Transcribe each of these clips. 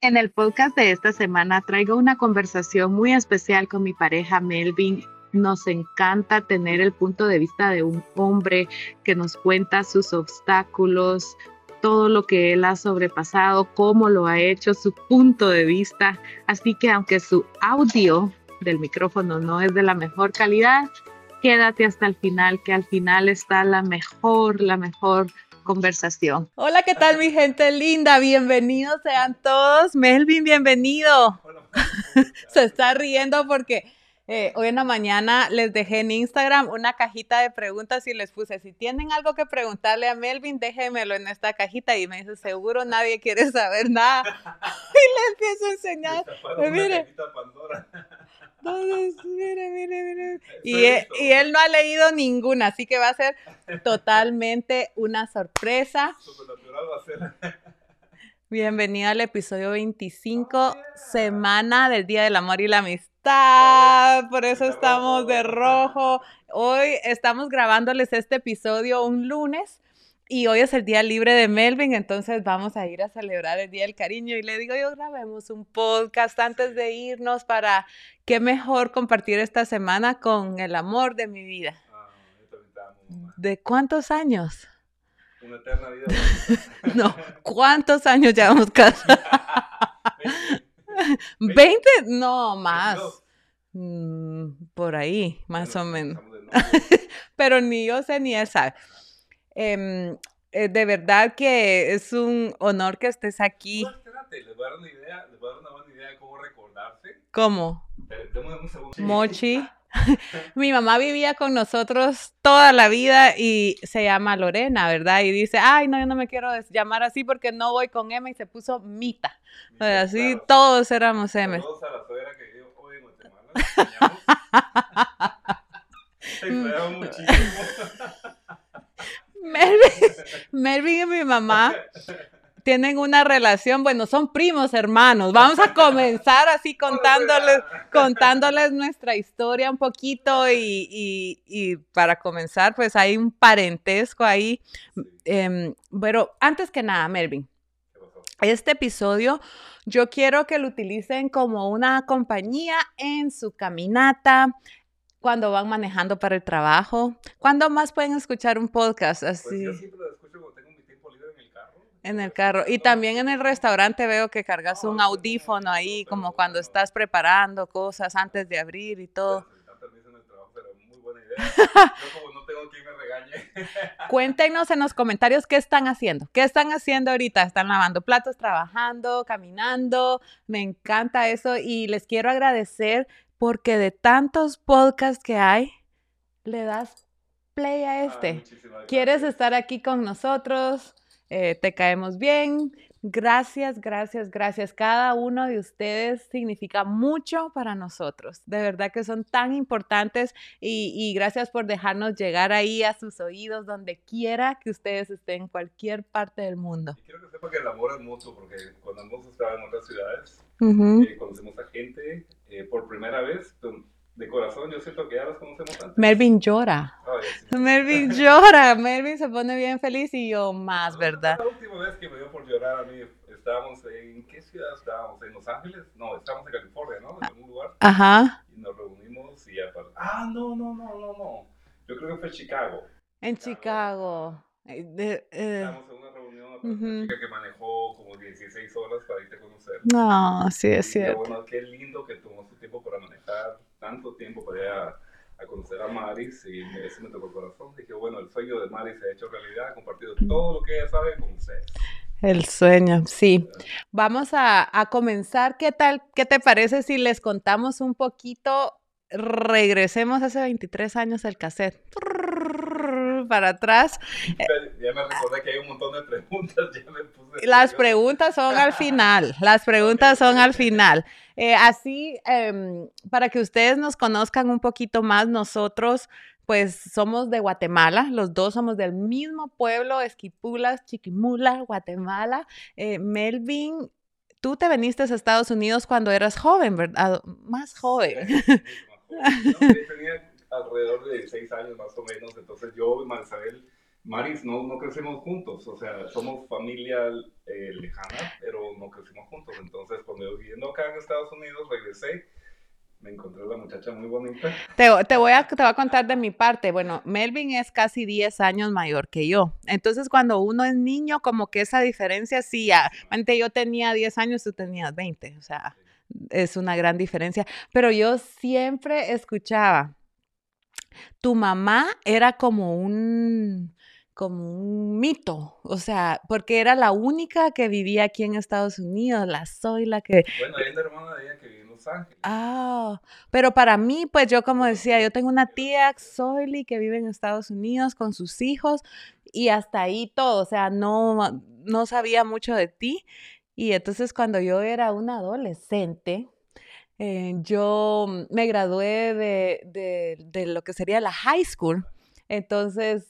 En el podcast de esta semana traigo una conversación muy especial con mi pareja Melvin. Nos encanta tener el punto de vista de un hombre que nos cuenta sus obstáculos, todo lo que él ha sobrepasado, cómo lo ha hecho, su punto de vista. Así que aunque su audio del micrófono no es de la mejor calidad, quédate hasta el final, que al final está la mejor, la mejor conversación. Hola, ¿qué tal mi gente linda? Bienvenidos sean todos. Melvin, bienvenido. Se está riendo porque eh, hoy en la mañana les dejé en Instagram una cajita de preguntas y les puse, si tienen algo que preguntarle a Melvin, déjenmelo en esta cajita. Y me dice, seguro nadie quiere saber nada. y le empiezo a enseñar. Mire. Mire, mire, mire. Y, y, él no ha leído ninguna, así que va a ser totalmente una sorpresa. Bienvenido al episodio 25, semana del Día del Amor y la Amistad. Por eso estamos de rojo. Hoy estamos grabándoles este episodio un lunes y hoy es el día libre de Melvin, entonces vamos a ir a celebrar el Día del Cariño. Y le digo, yo grabemos un podcast antes de irnos para qué mejor compartir esta semana con el amor de mi vida. Ah, ¿De cuántos años? Una eterna vida. no, ¿cuántos años llevamos casados? ¿20? No, más. Mm, por ahí, más o menos. Pero ni yo sé ni él sabe. Em, eh, de verdad que es un honor que estés aquí. No, espérate, les voy a dar una idea, les voy a dar una buena idea de cómo recordarse. ¿Cómo? un segundo. Mochi. Mi mamá vivía con nosotros toda la vida y se llama Lorena, ¿verdad? Y dice, ay, no, yo no me quiero llamar así porque no voy con Emma y se puso Mita. así todos éramos M. Todos a la suegra que vive hoy en Guatemala. Te muchísimo. Melvin, y mi mamá tienen una relación, bueno, son primos hermanos. Vamos a comenzar así contándoles, contándoles nuestra historia un poquito y, para comenzar, pues hay un parentesco ahí. Em, pero antes que nada, Melvin, este episodio yo quiero que lo utilicen como una compañía en su caminata, cuando van manejando para el trabajo. ¿Cuándo más pueden escuchar un podcast pues así? Pues yo siempre lo escucho cuando tengo mi tiempo libre en el carro. En el carro. Y también en el restaurante veo que cargas un audífono ahí, como cuando estás preparando cosas antes de abrir y todo. Cuéntenos en los comentarios qué están haciendo. ¿Qué están haciendo ahorita? ¿Están lavando platos, trabajando, caminando? Me encanta eso y les quiero agradecer porque de tantos podcasts que hay, le das play a este. ¿Quieres estar aquí con nosotros? Eh, ¿Te caemos bien? Gracias, gracias, gracias. Cada uno de ustedes significa mucho para nosotros. De verdad que son tan importantes y, gracias por dejarnos llegar ahí a sus oídos donde quiera que ustedes estén en cualquier parte del mundo. Y quiero que sepa que el amor es mutuo porque cuando hemos estado en otras ciudades, eh, conocemos a gente eh, por primera vez, pues, de corazón, yo siento que ya los conocemos antes. Melvin llora. Melvin llora. Melvin se pone bien feliz y yo más, ¿verdad? La última vez que me dio por llorar a mí, estábamos en, ¿qué ciudad estábamos? ¿En Los Ángeles? No, estábamos en California, ¿no? En algún lugar. Ajá. Y nos reunimos y ya Ah, no, no, no, no, no. Yo creo que fue Chicago. En Chicago. Eh, de, eh, Estábamos en una reunión con una chica que manejó como 16 horas para irte a conocer. No, sí, es cierto. bueno, qué lindo que tomó su tiempo para manejar tanto tiempo para ir a, conocer a Maris y eso me tocó el corazón. Dije, bueno, el sueño de Maris se ha hecho realidad, ha compartido todo lo que ella sabe con ustedes. El sueño, sí. Vamos a, a, comenzar. ¿Qué tal? ¿Qué te parece si les contamos un poquito? Regresemos hace 23 años al cassette para atrás. Ya me recordé que hay un montón de preguntas. las preguntas son al final. Las preguntas son al final. Eh, así, em, para que ustedes nos conozcan un poquito más, nosotros pues somos de Guatemala, los dos somos del mismo pueblo, Esquipulas, Chiquimula, Guatemala. Eh, Melvin, tú te veniste a Estados Unidos cuando eras joven, ¿verdad? Más joven. tenía alrededor de seis años más o menos, entonces yo, Marisabel, Maris, no, no crecimos juntos, o sea, somos familia eh, lejana, pero no crecimos juntos. Entonces, cuando yo viviendo acá en Estados Unidos, regresé, me encontré la muchacha muy bonita. Te, te, voy a, te voy a contar de mi parte. Bueno, Melvin es casi 10 años mayor que yo. Entonces, cuando uno es niño, como que esa diferencia, sí, ya, yo tenía 10 años, tú tenías 20, o sea, es una gran diferencia. Pero yo siempre escuchaba, tu mamá era como un como un mito, o sea, porque era la única que vivía aquí en Estados Unidos, la soy la que... Bueno, ella es la hermana de ella que vive en Los Ángeles. Ah, pero para mí, pues yo como decía, yo tengo una tía, Soyli, que vive en Estados Unidos con sus hijos y hasta ahí todo, o sea, no, no sabía mucho de ti. Y entonces cuando yo era una adolescente, eh, yo me gradué de, de, lo que sería la high school. Entonces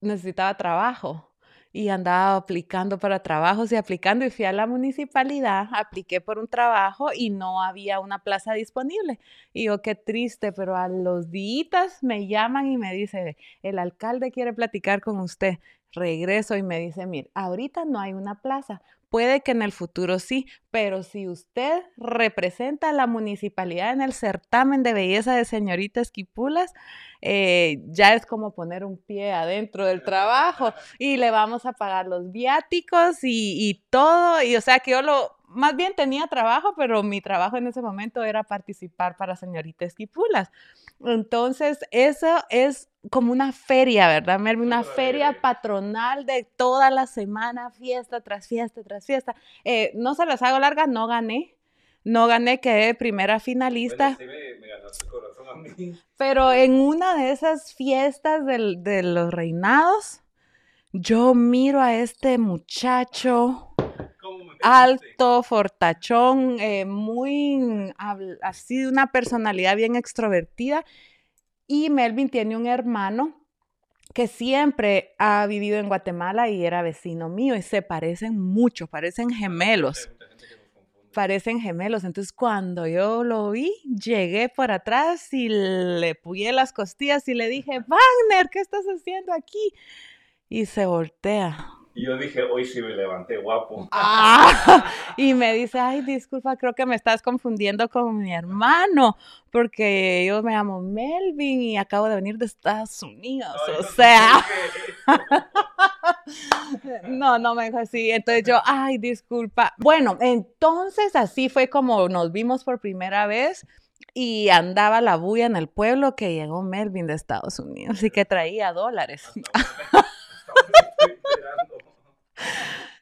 necesitaba trabajo y andaba aplicando para trabajos y aplicando y fui a la municipalidad, apliqué por un trabajo y no había una plaza disponible. Y yo, qué triste, pero a los días me llaman y me dice, el alcalde quiere platicar con usted. Regreso y me dice, mire, ahorita no hay una plaza, Puede que en el futuro sí, pero si usted representa a la municipalidad en el certamen de belleza de señorita Esquipulas, eh, ya es como poner un pie adentro del trabajo y le vamos a pagar los viáticos y, y todo. Y o sea que yo lo, más bien tenía trabajo, pero mi trabajo en ese momento era participar para señorita Esquipulas. Entonces, eso es como una feria, ¿verdad, Melvin? Una feria patronal de toda la semana, fiesta tras fiesta tras fiesta. Eh, no se las hago largas, no gané. No gané, quedé primera finalista. Pero en una de esas fiestas de los reinados, yo miro a este muchacho alto, fortachón, eh, muy así, una personalidad bien extrovertida. Y Melvin tiene un hermano que siempre ha vivido en Guatemala y era vecino mío y se parecen mucho, parecen gemelos. Parecen gemelos. Entonces cuando yo lo vi, llegué por atrás y le puyé las costillas y le dije, Wagner, ¿qué estás haciendo aquí? Y se voltea. Y yo dije, hoy sí me levanté guapo. Ah, y me dice, ay, disculpa, creo que me estás confundiendo con mi hermano, porque yo me llamo Melvin y acabo de venir de Estados Unidos. o sea. no, no me dijo así. Entonces yo, ay, disculpa. Bueno, entonces así fue como nos vimos por primera vez y andaba la bulla en el pueblo que llegó Melvin de Estados Unidos y que traía dólares.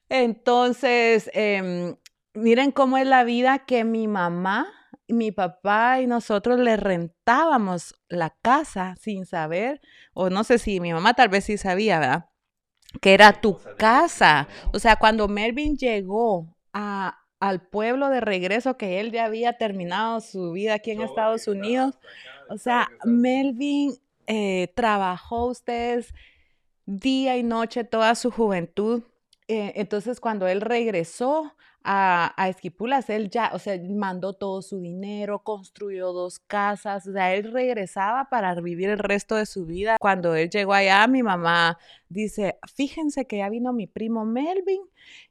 Entonces, em, miren cómo es la vida que mi mamá, mi papá y nosotros le rentábamos la casa sin saber, o no sé si mi mamá tal vez sí sabía, ¿verdad? Que era tu casa. O sea, cuando Melvin llegó a, al pueblo de regreso, que él ya había terminado su vida aquí en Estados Unidos, o sea, Melvin eh, trabajó ustedes día y noche toda su juventud eh, entonces, cuando él regresó a, Esquipulas, él ya, o sea, mandó todo su dinero, construyó dos casas, o sea, él regresaba para vivir el resto de su vida. Cuando él llegó allá, mi mamá dice, fíjense que ya vino mi primo Melvin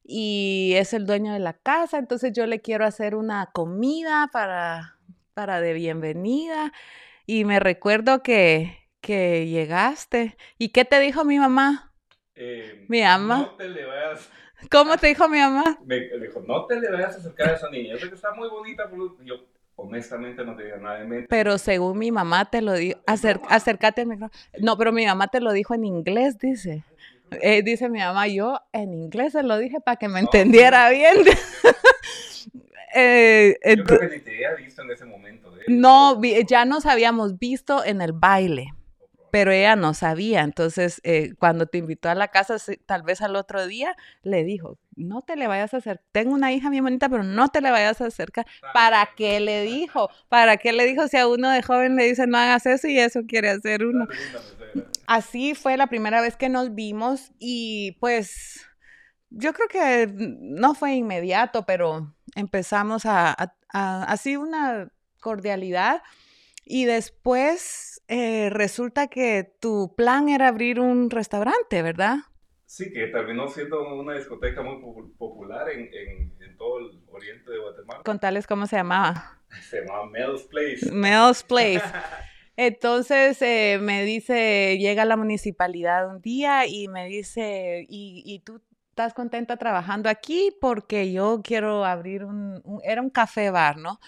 y es el dueño de la casa, entonces yo le quiero hacer una comida para, para de bienvenida. Y me recuerdo que, que llegaste. ¿Y qué te dijo mi mamá? Eh, mi mamá. No te le vayas. ¿Cómo te dijo mi mamá? Me dijo, no te le vayas a acercar a esa niña. Yo sé que está muy bonita, pero yo honestamente no tenía nada en mente. Pero según mi mamá te lo dijo, acércate al micrófono. No, pero mi mamá te lo dijo en inglés, dice. Eh, dice mi mamá, yo en inglés se lo dije para que me entendiera bien. eh, yo creo que ni te había visto en ese momento. No, ya nos habíamos visto en el baile pero ella no sabía. Entonces, eh, cuando te invitó a la casa, tal vez al otro día, le dijo, no te le vayas a hacer, tengo una hija bien bonita, pero no te le vayas a acercar. ¿Para qué le dijo? ¿Para qué le dijo si a uno de joven le dice no hagas eso y eso quiere hacer uno? Así fue la primera vez que nos vimos y pues yo creo que no fue inmediato, pero empezamos a, a así una cordialidad Y después eh, resulta que tu plan era abrir un restaurante, ¿verdad? Sí, que terminó siendo una discoteca muy popular en, en, todo el oriente de Guatemala. Contales cómo se llamaba. Se llamaba Mel's Place. Mel's Place. Entonces eh, me dice, llega la municipalidad un día y me dice, ¿y, y tú estás contenta trabajando aquí? Porque yo quiero abrir un, era un café bar, ¿no?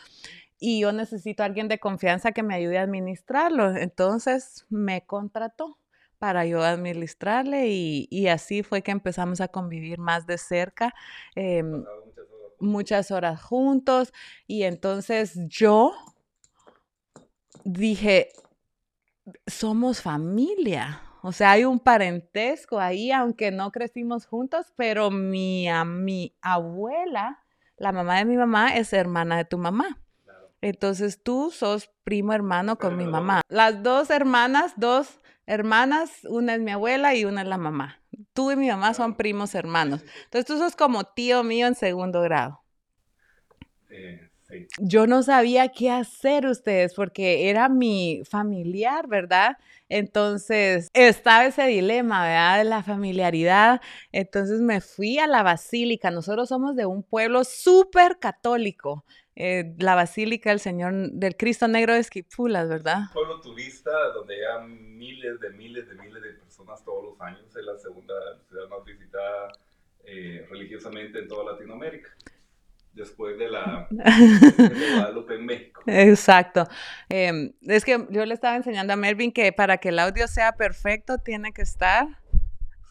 Y yo necesito a alguien de confianza que me ayude a administrarlo. Entonces me contrató para yo administrarle y, y así fue que empezamos a convivir más de cerca. Em, muchas horas juntos y entonces yo dije, somos familia. O sea, hay un parentesco ahí, aunque no crecimos juntos, pero mi, mi abuela, la mamá de mi mamá, es hermana de tu mamá. Entonces tú sos primo hermano con mi mamá. Las dos hermanas, dos hermanas, una es mi abuela y una es la mamá. Tú y mi mamá son primos hermanos. Entonces tú sos como tío mío en segundo grado. Eh, yo no sabía qué hacer ustedes porque era mi familiar, ¿verdad? Entonces estaba ese dilema, ¿verdad? De la familiaridad. Entonces me fui a la basílica. Nosotros somos de un pueblo súper católico. Eh, la Basílica del Señor del Cristo Negro de Esquipulas, ¿verdad? Un pueblo turista donde hay miles de miles de miles de personas todos los años. Es la segunda ciudad más visitada eh, religiosamente en toda Latinoamérica después de la de Guadalupe en México. Exacto. Em, es que yo le estaba enseñando a Melvin que para que el audio sea perfecto tiene que estar...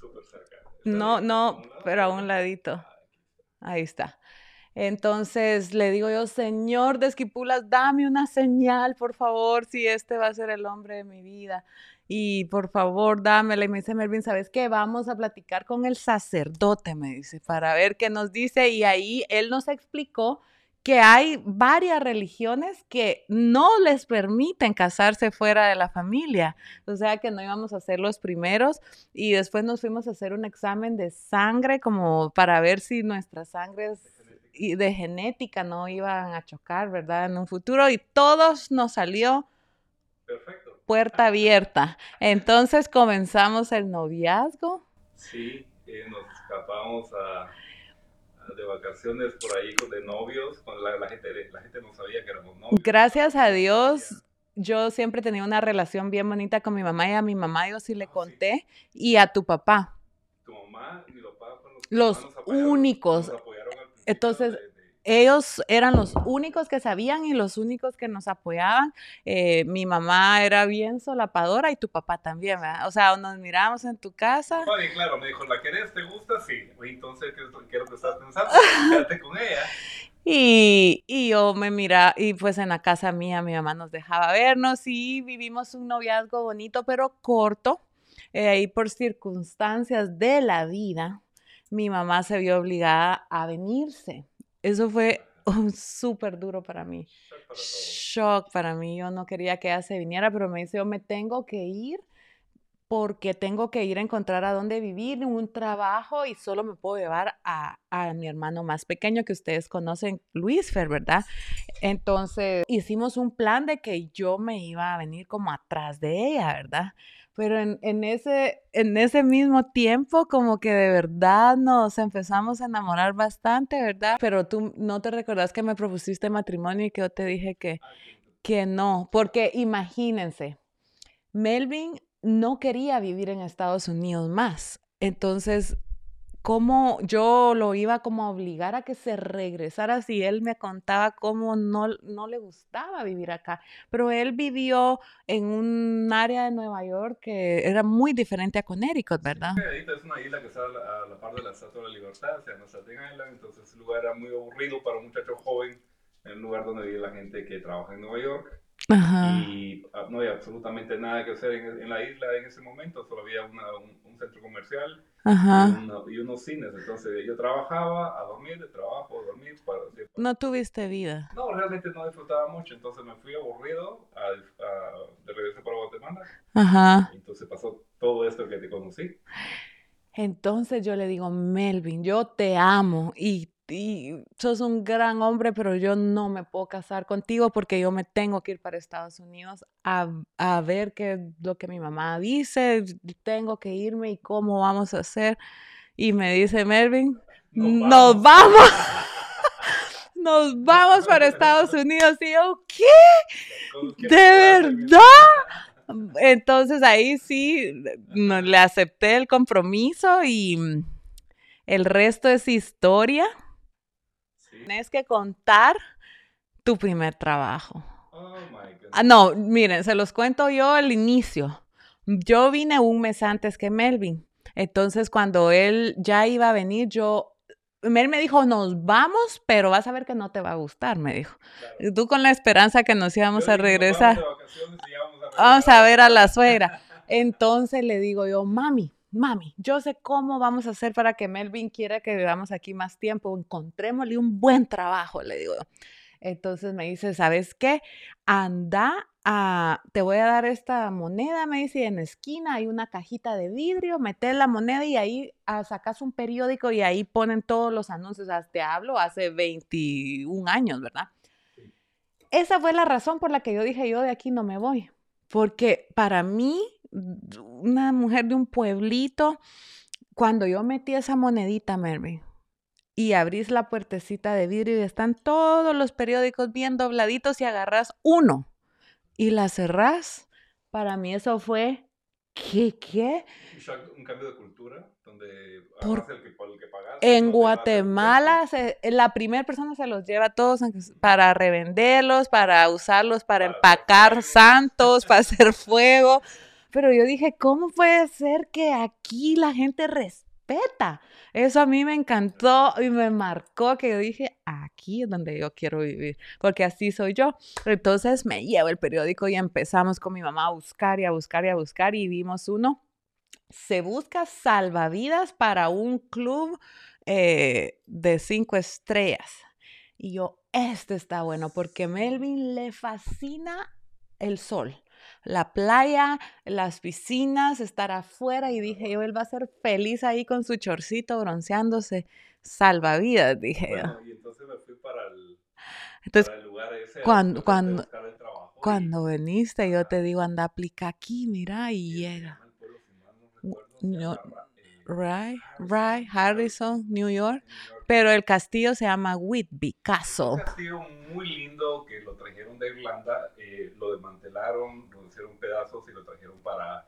Súper cerca. No, no, pero a un ladito. Ah, Ahí está. Entonces le digo yo, Señor de Esquipulas, dame una señal, por favor, si este va a ser el hombre de mi vida y por favor dámela. Y me dice Melvin, ¿sabes qué? Vamos a platicar con el sacerdote, me dice, para ver qué nos dice. Y ahí él nos explicó que hay varias religiones que no les permiten casarse fuera de la familia. O sea que no íbamos a ser los primeros y después nos fuimos a hacer un examen de sangre como para ver si nuestras sangres de genética no iban a chocar, ¿verdad? En un futuro y todos nos salió Perfecto puerta abierta. Entonces comenzamos el noviazgo. Sí, eh, nos escapamos a, de vacaciones por ahí con de novios, con la, gente, la gente no sabía que éramos novios. Gracias a Dios, yo siempre tenía una relación bien bonita con mi mamá y a mi mamá yo sí le ah, conté y a tu papá. Tu mamá y mi papá fueron los, los únicos. Entonces, ellos eran los únicos que sabían y los únicos que nos apoyaban. Eh, mi mamá era bien solapadora y tu papá también, ¿verdad? O sea, nos mirábamos en tu casa. Vale, claro, me dijo, ¿la querés? ¿Te gusta? Sí. Entonces, ¿qué, es lo que estás pensando? Quédate con ella. Y, y, yo me miraba, y pues en la casa mía mi mamá nos dejaba vernos y vivimos un noviazgo bonito, pero corto. Eh, ahí por circunstancias de la vida, mi mamá se vio obligada a venirse eso fue súper duro para mí. Shock para mí. Yo no quería que ella se viniera, pero me dice, yo me tengo que ir porque tengo que ir a encontrar a dónde vivir, un trabajo y solo me puedo llevar a, a, mi hermano más pequeño que ustedes conocen, Luis Fer, ¿verdad? Entonces hicimos un plan de que yo me iba a venir como atrás de ella, ¿verdad? Pero en, en, ese, en ese mismo tiempo como que de verdad nos empezamos a enamorar bastante, ¿verdad? Pero tú no te recordás que me propusiste matrimonio y que yo te dije que, que no, porque imagínense, Melvin no quería vivir en Estados Unidos más. Entonces, cómo yo lo iba como a obligar a que se regresara si él me contaba cómo no, no le gustaba vivir acá. Pero él vivió en un área de Nueva York que era muy diferente a Connecticut, ¿verdad? es una isla que está a la, par de la Estatua de la Libertad, o sea, no Staten Island, entonces ese lugar era muy aburrido para un muchacho joven, en un lugar donde vive la gente que trabaja en Nueva York. Y ah, no había absolutamente nada que hacer en, la isla en ese momento, solo había un, un centro comercial y, unos cines. Entonces yo trabajaba a dormir, de trabajo, a dormir. Para, no tuviste vida. No, realmente no disfrutaba mucho. Entonces me fui aburrido a, de regreso para Guatemala. Ajá. Entonces pasó todo esto que te conocí. Entonces yo le digo, Melvin, yo te amo y y sos un gran hombre, pero yo no me puedo casar contigo porque yo me tengo que ir para Estados Unidos a, a ver qué lo que mi mamá dice, tengo que irme y cómo vamos a hacer. Y me dice Melvin, nos vamos. Nos vamos. para Estados Unidos. Y yo, ¿qué? ¿De verdad? Entonces ahí sí no, le acepté el compromiso y el resto es historia. Tienes que contar tu primer trabajo. Oh ah, no, miren, se los cuento yo al inicio. Yo vine un mes antes que Melvin. Entonces, cuando él ya iba a venir, yo, él me dijo, nos vamos, pero vas a ver que no te va a gustar, me dijo. Tú con la esperanza que nos íbamos a regresar. Vamos a ver a la suegra. Entonces le digo yo, mami, mami, yo sé cómo vamos a hacer para que Melvin quiera que vivamos aquí más tiempo. Encontrémosle un buen trabajo, le digo. Entonces me dice, ¿sabes qué? Anda a, te voy a dar esta moneda, me dice, en la esquina hay una cajita de vidrio, metes la moneda y ahí ah, sacas un periódico y ahí ponen todos los anuncios. te hablo hace 21 años, ¿verdad? Esa fue la razón por la que yo dije, yo de aquí no me voy. Porque para mí, una mujer de un pueblito, cuando yo metí esa monedita, Mervyn, y abrís la puertecita de vidrio y están todos los periódicos bien dobladitos y agarras uno y la cerrás. Para mí eso fue, ¿qué? ¿Qué? Un cambio de cultura donde el que, En Guatemala la primera persona se los lleva todos para revenderlos, para usarlos, para empacar santos, para hacer fuego. Pero yo dije, ¿cómo puede ser que aquí la gente respeta? Eso a mí me encantó y me marcó que yo dije, aquí es donde yo quiero vivir, porque así soy yo. Entonces me llevo el periódico y empezamos con mi mamá a buscar y a buscar y a buscar y vimos uno. Se busca salvavidas para un club eh, de cinco estrellas. Y yo, este está bueno porque Melvin le fascina el sol la playa, las piscinas, estar afuera y dije yo, él va a ser feliz ahí con su chorcito bronceándose, salvavidas, dije bueno, Y entonces me fui para el, lugar ese. Cuando, cuando, cuando viniste, yo te digo, anda, aplica aquí, mira, y llega. Right, right, Harrison, New York. Pero el castillo se llama Whitby Castle. Un castillo muy lindo que lo trajeron de Irlanda, eh, lo desmantelaron, lo hicieron pedazos y lo trajeron para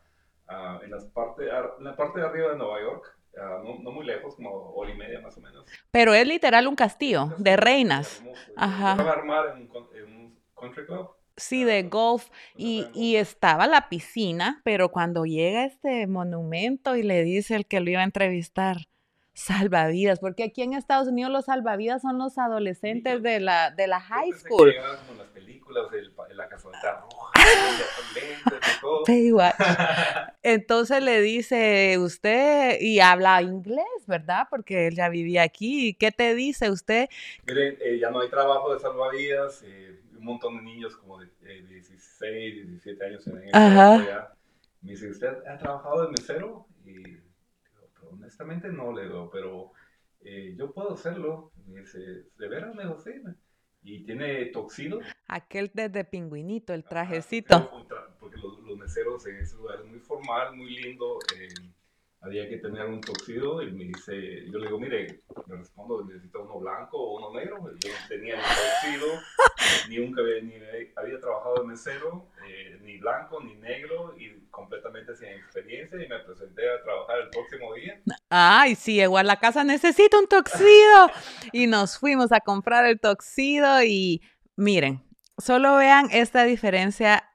uh, en, las parte, en la parte de arriba de Nueva York. Uh, no, no, muy lejos, como hora y media más o menos. Pero es literal un castillo, de reinas. Ajá. a armar en un, en un country club. Sí, de golf. Y, y, estaba la piscina, pero cuando llega este monumento y le dice el que lo iba a entrevistar, salvavidas, porque aquí en Estados Unidos los salvavidas son los adolescentes de la, de la high school. Que como las películas, el, la casota roja, Entonces le dice usted, y habla inglés, ¿verdad? Porque él ya vivía aquí. ¿Qué te dice usted? Miren, eh, ya no hay trabajo de salvavidas, eh, un montón de niños como de 16, 17 años en el Ajá. Me dice, ¿usted ha trabajado de mesero? Y honestamente no le digo, pero eh, yo puedo hacerlo. Me dice, ¿de veras? Me dijo, sí. Y tiene toxido. Aquel desde pingüinito, el trajecito. porque los, meseros en ese lugar es muy formal, muy lindo. Eh, había que tener un toxido y me dice, yo le digo, mire, le respondo, necesito uno blanco o uno negro. Yo no tenía ni toxido, ni nunca había, ni había trabajado de mesero, eh, ni blanco, ni negro, y completamente sin experiencia, y me presenté a trabajar el próximo día. Ay, sí, igual la casa necesita un toxido. y nos fuimos a comprar el toxido y miren, solo vean esta diferencia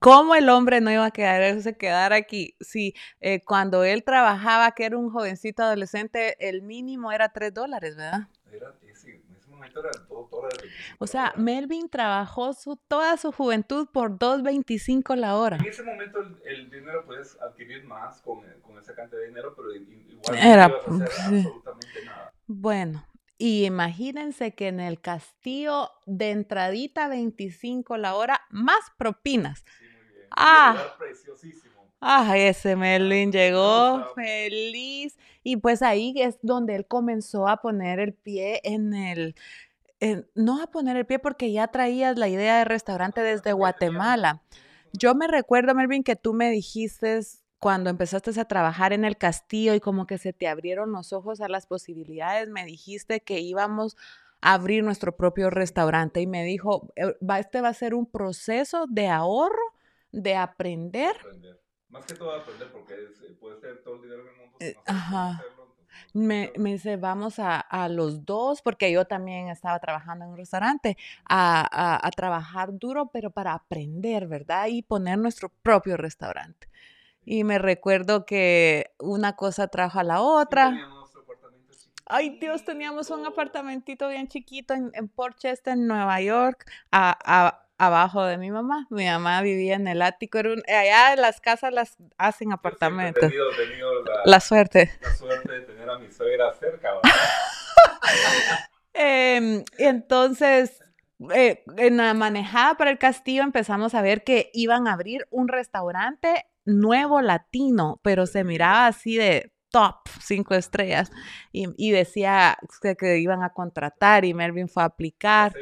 ¿Cómo el hombre no iba a quedarse quedar aquí? Si eh, cuando él trabajaba, que era un jovencito adolescente, el mínimo era 3 dólares, ¿verdad? Era, sí, en ese momento era 2 dólares. O sea, Melvin trabajó su, toda su juventud por 2.25 la hora. En ese momento el, dinero puedes adquirir más con, con, esa cantidad de dinero, pero igual era, no ibas a hacer absolutamente nada. Bueno, y imagínense que en el castillo de entradita 25 la hora, más propinas. Sí, muy bien. Ah. preciosísimo. Ay, ese Melvin llegó feliz. Y pues ahí es donde él comenzó a poner el pie en el, no a poner el pie porque ya traías la idea de restaurante desde Guatemala. Yo me recuerdo, Melvin, que tú me dijiste cuando empezaste a trabajar en el castillo y como que se te abrieron los ojos a las posibilidades, me dijiste que íbamos a abrir nuestro propio restaurante y me dijo, eh, este va a ser un proceso de ahorro, de aprender. Más que todo aprender porque eh, puede ser todo el dinero del mundo. Eh, ajá. Me, me, dice, vamos a, a, los dos, porque yo también estaba trabajando en un restaurante, a, a, a, trabajar duro, pero para aprender, ¿verdad? Y poner nuestro propio restaurante. Y me recuerdo que una cosa trajo a la otra. Ay, Dios, teníamos un apartamentito bien chiquito en, en Port Chester, en Nueva York, a, abajo de mi mamá. Mi mamá vivía en el ático. Era allá las casas las hacen apartamentos. He tenido, la, suerte. La suerte de tener a mi suegra cerca. eh, entonces, eh, en la manejada para el castillo empezamos a ver que iban a abrir un restaurante nuevo latino, pero se miraba así de top, cinco estrellas, y, y decía que, que, iban a contratar y Melvin fue a aplicar.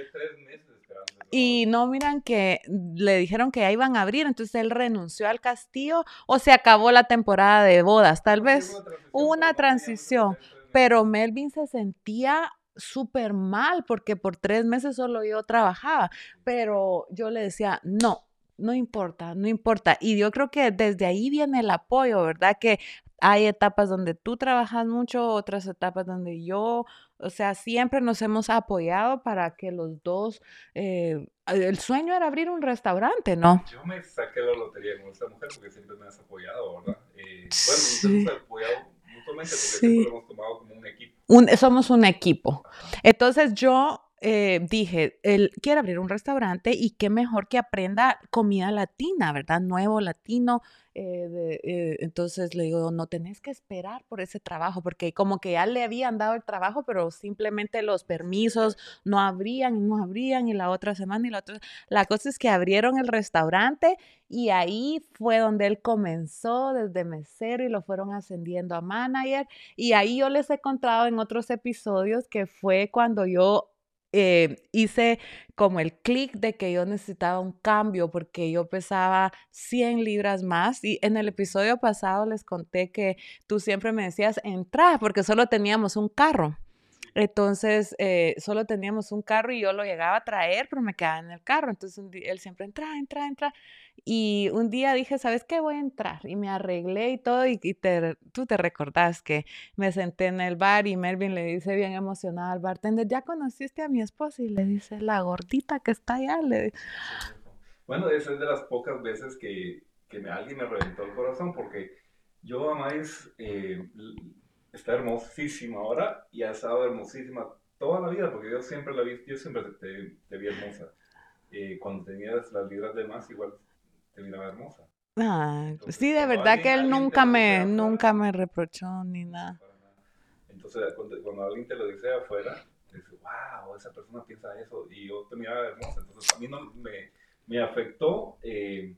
Y no miran que le dijeron que ya iban a abrir, entonces él renunció al castillo o se acabó la temporada de bodas, tal vez. Hubo una transición, pero Melvin se sentía súper mal porque por tres meses solo yo trabajaba, pero yo le decía, no, no importa, no importa. Y yo creo que desde ahí viene el apoyo, ¿verdad? Que hay etapas donde tú trabajas mucho, otras etapas donde yo, o sea, siempre nos hemos apoyado para que los dos, eh, el sueño era abrir un restaurante, ¿no? Yo me saqué la lotería con esta mujer porque siempre me has apoyado, ¿verdad? Eh, bueno, nos hemos apoyado mutuamente porque siempre lo hemos tomado como un equipo. somos un equipo. Entonces yo eh, dije, él quiere abrir un restaurante y qué mejor que aprenda comida latina, ¿verdad? Nuevo latino. Eh, eh, entonces le digo, no tenés que esperar por ese trabajo, porque como que ya le habían dado el trabajo, pero simplemente los permisos no abrían y no abrían y la otra semana y la otra. La cosa es que abrieron el restaurante y ahí fue donde él comenzó desde mesero y lo fueron ascendiendo a manager. Y ahí yo les he contado en otros episodios que fue cuando yo eh, hice como el clic de que yo necesitaba un cambio porque yo pesaba 100 libras más y en el episodio pasado les conté que tú siempre me decías entra porque solo teníamos un carro. Entonces, eh, solo teníamos un carro y yo lo llegaba a traer, pero me quedaba en el carro. Entonces, él siempre entra, entra, entra. Y un día dije, ¿sabes qué? Voy a entrar. Y me arreglé y todo. Y, tú te recordás que me senté en el bar y Melvin le dice bien emocionado al bartender, ¿ya conociste a mi esposa? Y le dice, la gordita que está allá. Le Bueno, esa es de las pocas veces que, que alguien me reventó el corazón porque yo a está hermosísima ahora y ha estado hermosísima toda la vida porque yo siempre la vi, yo siempre te, vi hermosa. Eh, cuando tenías las libras de más, igual te miraba hermosa. Ah, sí, de verdad que él nunca me, nunca me reprochó ni nada. Entonces, cuando, alguien te lo dice afuera, dices, wow, esa persona piensa eso y yo te miraba hermosa. Entonces, a mí no me, me afectó eh,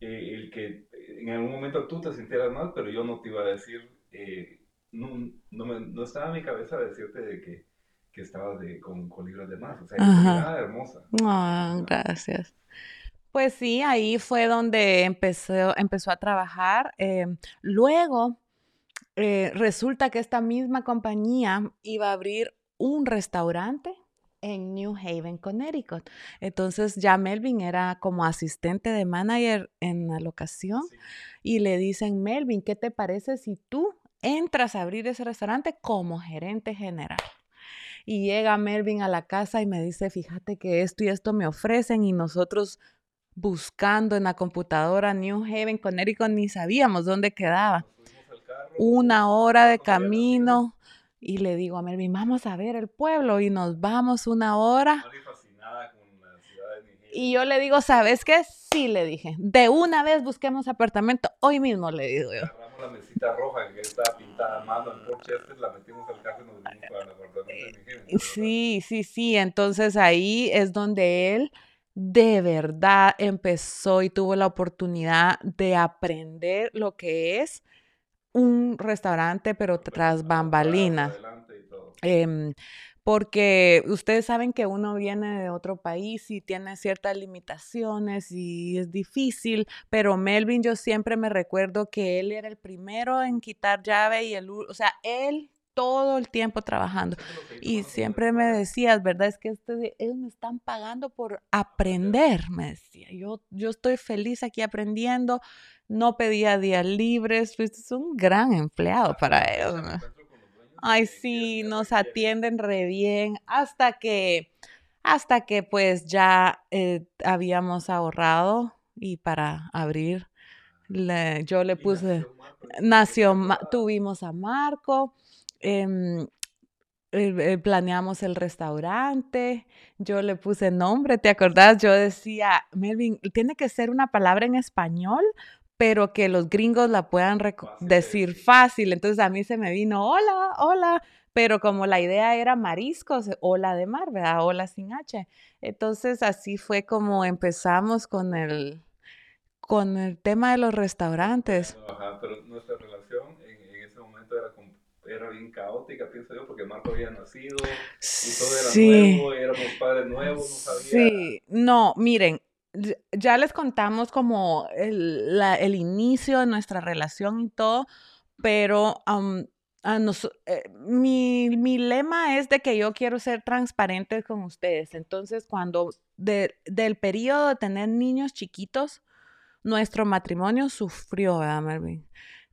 eh, el que en algún momento tú te sintieras mal, pero yo no te iba a decir, no, no, me, no, estaba en mi cabeza decirte de que, que estabas de, con, con libros de más. O sea, era hermosa. Ah, gracias. Pues sí, ahí fue donde empezó, empezó a trabajar. Em, luego, eh, resulta que esta misma compañía iba a abrir un restaurante en New Haven, Connecticut. Entonces ya Melvin era como asistente de manager en la locación y le dicen, Melvin, ¿qué te parece si tú entras a abrir ese restaurante como gerente general? Y llega Melvin a la casa y me dice, fíjate que esto y esto me ofrecen y nosotros buscando en la computadora New Haven, Connecticut, ni sabíamos dónde quedaba. Una hora de camino. Y le digo a Melvin, vamos a ver el pueblo y nos vamos una hora. Y yo le digo, ¿sabes qué? Sí, le dije. De una vez busquemos apartamento. Hoy mismo le digo yo. La mesita roja que estaba pintada a mano en Rochester, la metimos al carro y nos vinimos para el apartamento de Sí, sí, sí. Entonces ahí es donde él de verdad empezó y tuvo la oportunidad de aprender lo que es un restaurante, pero tras bambalinas. Em, porque ustedes saben que uno viene de otro país y tiene ciertas limitaciones y es difícil, pero Melvin yo siempre me recuerdo que él era el primero en quitar llave y el, o sea, él todo el tiempo trabajando. Y siempre me decías, ¿verdad? Es que este, ellos me están pagando por aprender, me decía. Yo, yo estoy feliz aquí aprendiendo, no pedía días libres, es un gran empleado para ellos. Ay, sí, nos atienden re bien hasta que, hasta que pues ya eh, habíamos ahorrado y para abrir, yo le puse, nació, tuvimos a Marco Em, eh, planeamos el restaurante, yo le puse nombre, ¿te acordás? Yo decía, Melvin, tiene que ser una palabra en español, pero que los gringos la puedan decir fácil. Entonces a mí se me vino, hola, hola, pero como la idea era mariscos, hola de mar, ¿verdad? Hola sin H. Entonces así fue como empezamos con el, con el tema de los restaurantes. Ajá, pero nuestra relación en, ese momento era como era bien caótica, pienso yo, porque Marco había nacido y todo era nuevo, éramos padres nuevos, no sabía. Sí, no, miren, ya les contamos como el, el inicio de nuestra relación y todo, pero a nos, eh, mi, mi, lema es de que yo quiero ser transparente con ustedes. Entonces, cuando de, del periodo de tener niños chiquitos, nuestro matrimonio sufrió, ¿verdad?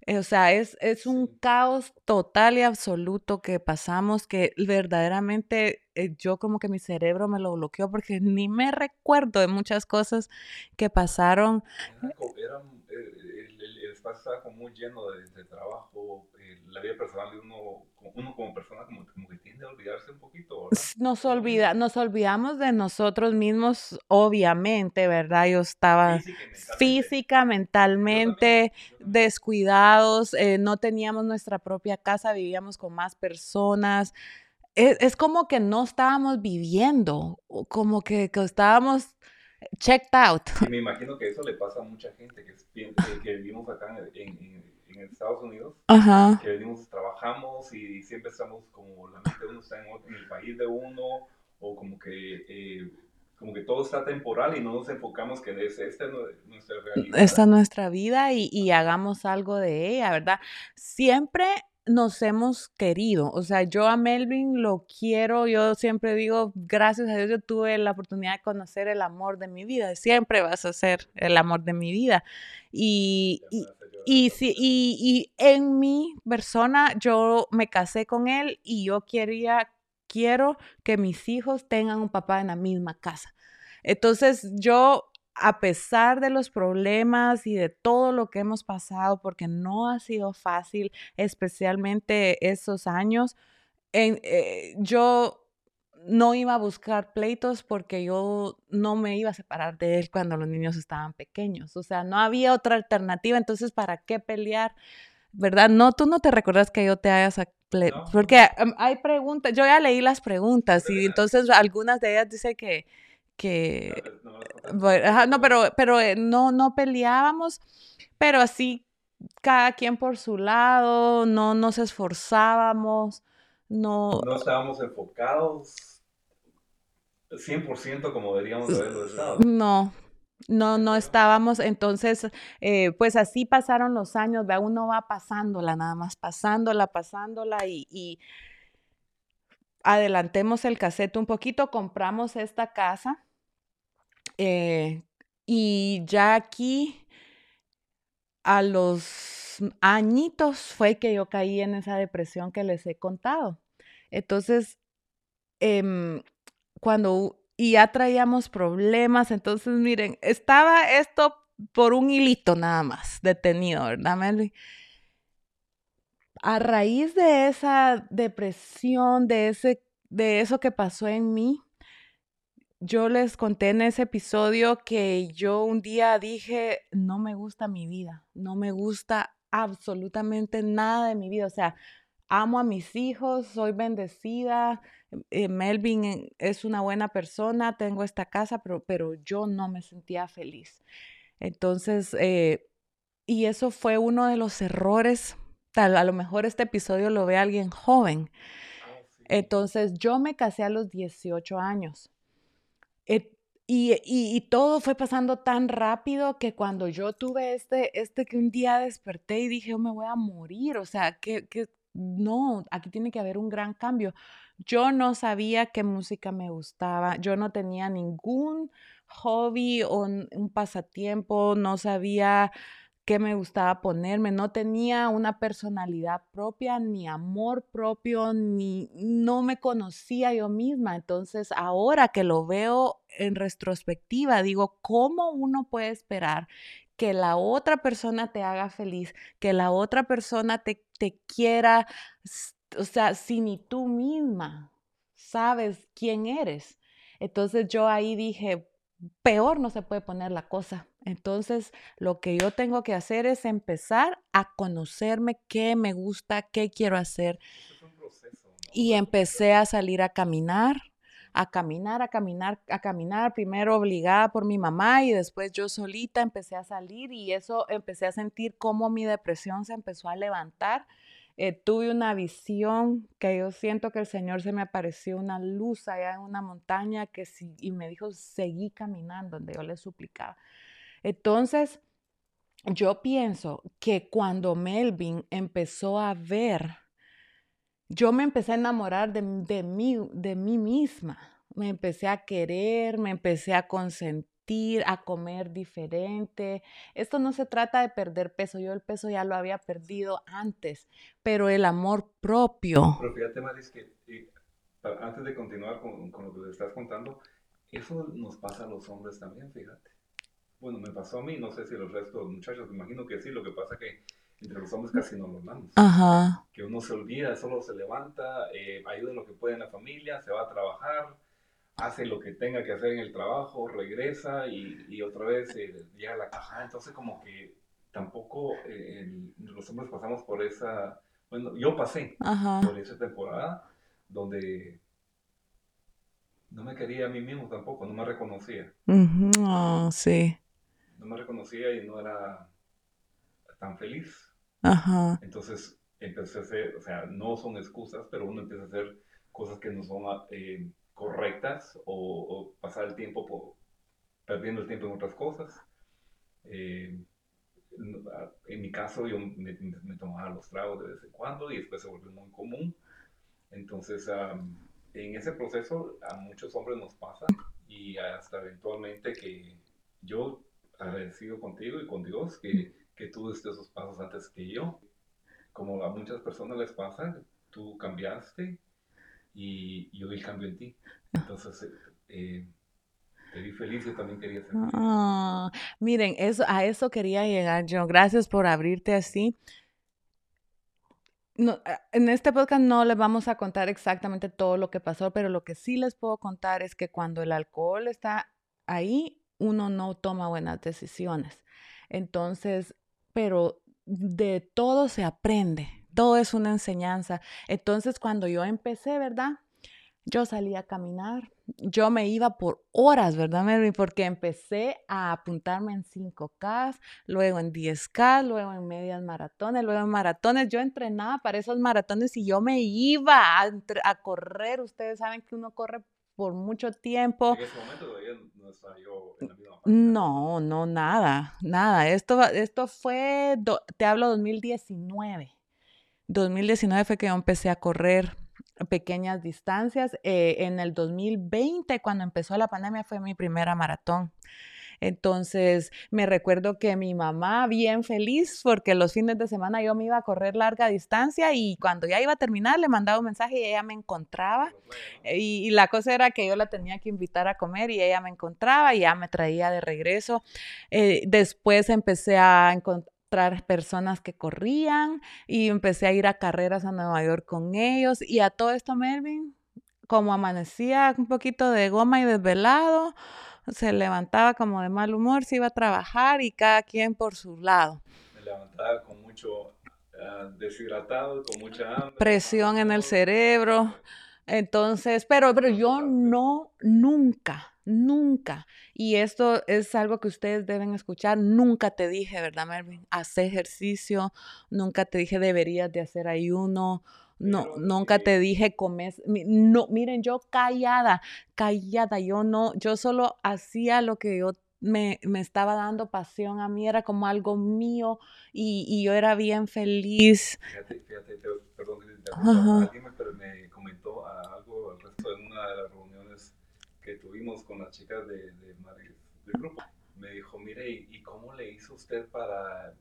Eh, o sea, es, es un caos total y absoluto que pasamos que verdaderamente eh, yo como que mi cerebro me lo bloqueó porque ni me recuerdo de muchas cosas que pasaron. Era, eh, el, espacio estaba como muy lleno de, de trabajo, la vida personal de uno, uno como persona como, como que a olvidarse un poquito. Nos, olvida, nos olvidamos de nosotros mismos, obviamente, ¿verdad? Yo estaba física, mentalmente, descuidados, eh, no teníamos nuestra propia casa, vivíamos con más personas. Es, es como que no estábamos viviendo, como que, que estábamos checked out. me imagino que eso le pasa a mucha gente que, que vivimos acá en en Estados Unidos, que venimos, trabajamos y siempre estamos como la mente de uno está en, el país de uno, o como que, eh, como que todo está temporal y no nos enfocamos que es, esta es nuestra realidad. Esta es nuestra vida y, y hagamos algo de ella, ¿verdad? Siempre nos hemos querido. O sea, yo a Melvin lo quiero, yo siempre digo, gracias a Dios yo tuve la oportunidad de conocer el amor de mi vida, siempre vas a ser el amor de mi vida. Y, y, sí, y, en mi persona yo me casé con él y yo quería, quiero que mis hijos tengan un papá en la misma casa. Entonces yo a pesar de los problemas y de todo lo que hemos pasado, porque no ha sido fácil, especialmente esos años, eh, yo no iba a buscar pleitos porque yo no me iba a separar de él cuando los niños estaban pequeños. O sea, no había otra alternativa, entonces, ¿para qué pelear? ¿Verdad? No, tú no te recuerdas que yo te hayas porque hay preguntas, yo ya leí las preguntas y entonces algunas de ellas dicen que, que no, pero, pero eh, no, no peleábamos, pero así cada quien por su lado, no nos esforzábamos, no... No estábamos enfocados 100% como deberíamos haberlo estado. No, no, no estábamos. Entonces, eh, pues así pasaron los años, ¿ve? uno va pasándola, nada más pasándola, pasándola y, adelantemos el cassette un poquito, compramos esta casa eh, y ya aquí a los añitos fue que yo caí en esa depresión que les he contado. Entonces, eh, cuando y ya traíamos problemas, entonces miren, estaba esto por un hilito nada más detenido, ¿verdad, Melvin? A raíz de esa depresión, de, ese, de eso que pasó en mí, yo les conté en ese episodio que yo un día dije, no me gusta mi vida, no me gusta absolutamente nada de mi vida, o sea, amo a mis hijos, soy bendecida, eh, Melvin es una buena persona, tengo esta casa, pero, pero yo no me sentía feliz. Entonces, eh, y eso fue uno de los errores, tal, a lo mejor este episodio lo ve alguien joven. Ah, Entonces, yo me casé a los 18 años. y, y, todo fue pasando tan rápido que cuando yo tuve este, este que un día desperté y dije, yo me voy a morir, o sea, que, que no, aquí tiene que haber un gran cambio. Yo no sabía qué música me gustaba, yo no tenía ningún hobby o un pasatiempo, no sabía qué me gustaba ponerme, no tenía una personalidad propia, ni amor propio, ni no me conocía yo misma. Entonces, ahora que lo veo en retrospectiva, digo, ¿cómo uno puede esperar que la otra persona te haga feliz, que la otra persona te, te quiera, o sea, si ni tú misma sabes quién eres? Entonces yo ahí dije, peor no se puede poner la cosa. Entonces, lo que yo tengo que hacer es empezar a conocerme qué me gusta, qué quiero hacer. Y empecé a salir a caminar, a caminar, a caminar, a caminar, primero obligada por mi mamá y después yo solita empecé a salir y eso empecé a sentir cómo mi depresión se empezó a levantar eh, tuve una visión que yo siento que el Señor se me apareció una luz allá en una montaña que y me dijo, seguí caminando, donde yo le suplicaba. Entonces, yo pienso que cuando Melvin empezó a ver, yo me empecé a enamorar de, de, mí, de mí misma. Me empecé a querer, me empecé a consentir a comer diferente. Esto no se trata de perder peso, yo el peso ya lo había perdido antes, pero el amor propio. Pero fíjate, Maris, que antes de continuar con, con, lo que te estás contando, eso nos pasa a los hombres también, fíjate. Bueno, me pasó a mí, no sé si los restos muchachos, me imagino que sí, lo que pasa que entre los hombres casi no lo damos. Ajá. Que uno se olvida, solo se levanta, eh, ayuda en lo que puede en la familia, se va a trabajar, hace lo que tenga que hacer en el trabajo, regresa y, otra vez eh, llega a la caja. Entonces como que tampoco eh, los hombres pasamos por esa, bueno, yo pasé por esa temporada donde no me quería a mí mismo tampoco, no me reconocía. Uh sí. No me reconocía y no era tan feliz. Entonces empecé a hacer, o sea, no son excusas, pero uno empieza a hacer cosas que no son eh, correctas o, pasar el tiempo por, perdiendo el tiempo en otras cosas. Eh, en mi caso yo me, tomaba los tragos de vez en cuando y después se volvió muy común. Entonces, en ese proceso a muchos hombres nos pasa y hasta eventualmente que yo agradecido contigo y con Dios que, que tú diste esos pasos antes que yo. Como a muchas personas les pasa, tú cambiaste y yo vi el cambio en ti. Entonces, eh, te vi feliz, yo también quería ser feliz. Ah, miren, eso, a eso quería llegar yo. Gracias por abrirte así. No, en este podcast no les vamos a contar exactamente todo lo que pasó, pero lo que sí les puedo contar es que cuando el alcohol está ahí, uno no toma buenas decisiones. Entonces, pero de todo se aprende todo es una enseñanza. Entonces, cuando yo empecé, ¿verdad? Yo salía a caminar, yo me iba por horas, ¿verdad, Mary? Porque empecé a apuntarme en 5K, luego en 10K, luego en medias maratones, luego en maratones. Yo entrenaba para esos maratones y yo me iba a, a correr. Ustedes saben que uno corre por mucho tiempo. En ese momento todavía no estaba yo en la misma No, no, nada, nada. Esto, esto fue, te hablo 2019. 2019 fue que yo empecé a correr pequeñas distancias. Eh, en el 2020, cuando empezó la pandemia, fue mi primera maratón. Entonces, me recuerdo que mi mamá, bien feliz, porque los fines de semana yo me iba a correr larga distancia y cuando ya iba a terminar, le mandaba un mensaje y ella me encontraba. Y, la cosa era que yo la tenía que invitar a comer y ella me encontraba y ya me traía de regreso. Eh, después empecé a, personas que corrían y empecé a ir a carreras a Nueva York con ellos y a todo esto Melvin, como amanecía un poquito de goma y desvelado, se levantaba como de mal humor, se iba a trabajar y cada quien por su lado. Me levantaba con mucho ah, deshidratado, con mucha hambre. Presión en el cerebro. Entonces, pero, pero yo no, nunca, nunca, y esto es algo que ustedes deben escuchar, nunca te dije, ¿verdad, Melvin? Haz ejercicio, nunca te dije deberías de hacer ayuno, no, nunca te dije comes, no, miren, yo callada, callada, yo no, yo solo hacía lo que yo me, estaba dando pasión a mí, era como algo mío y, yo era bien feliz. Fíjate, fíjate, perdón que te pero me comentó algo al resto en una de las reuniones que tuvimos con las chicas de, de, del grupo. Me dijo, mire, ¿y, cómo le hizo usted para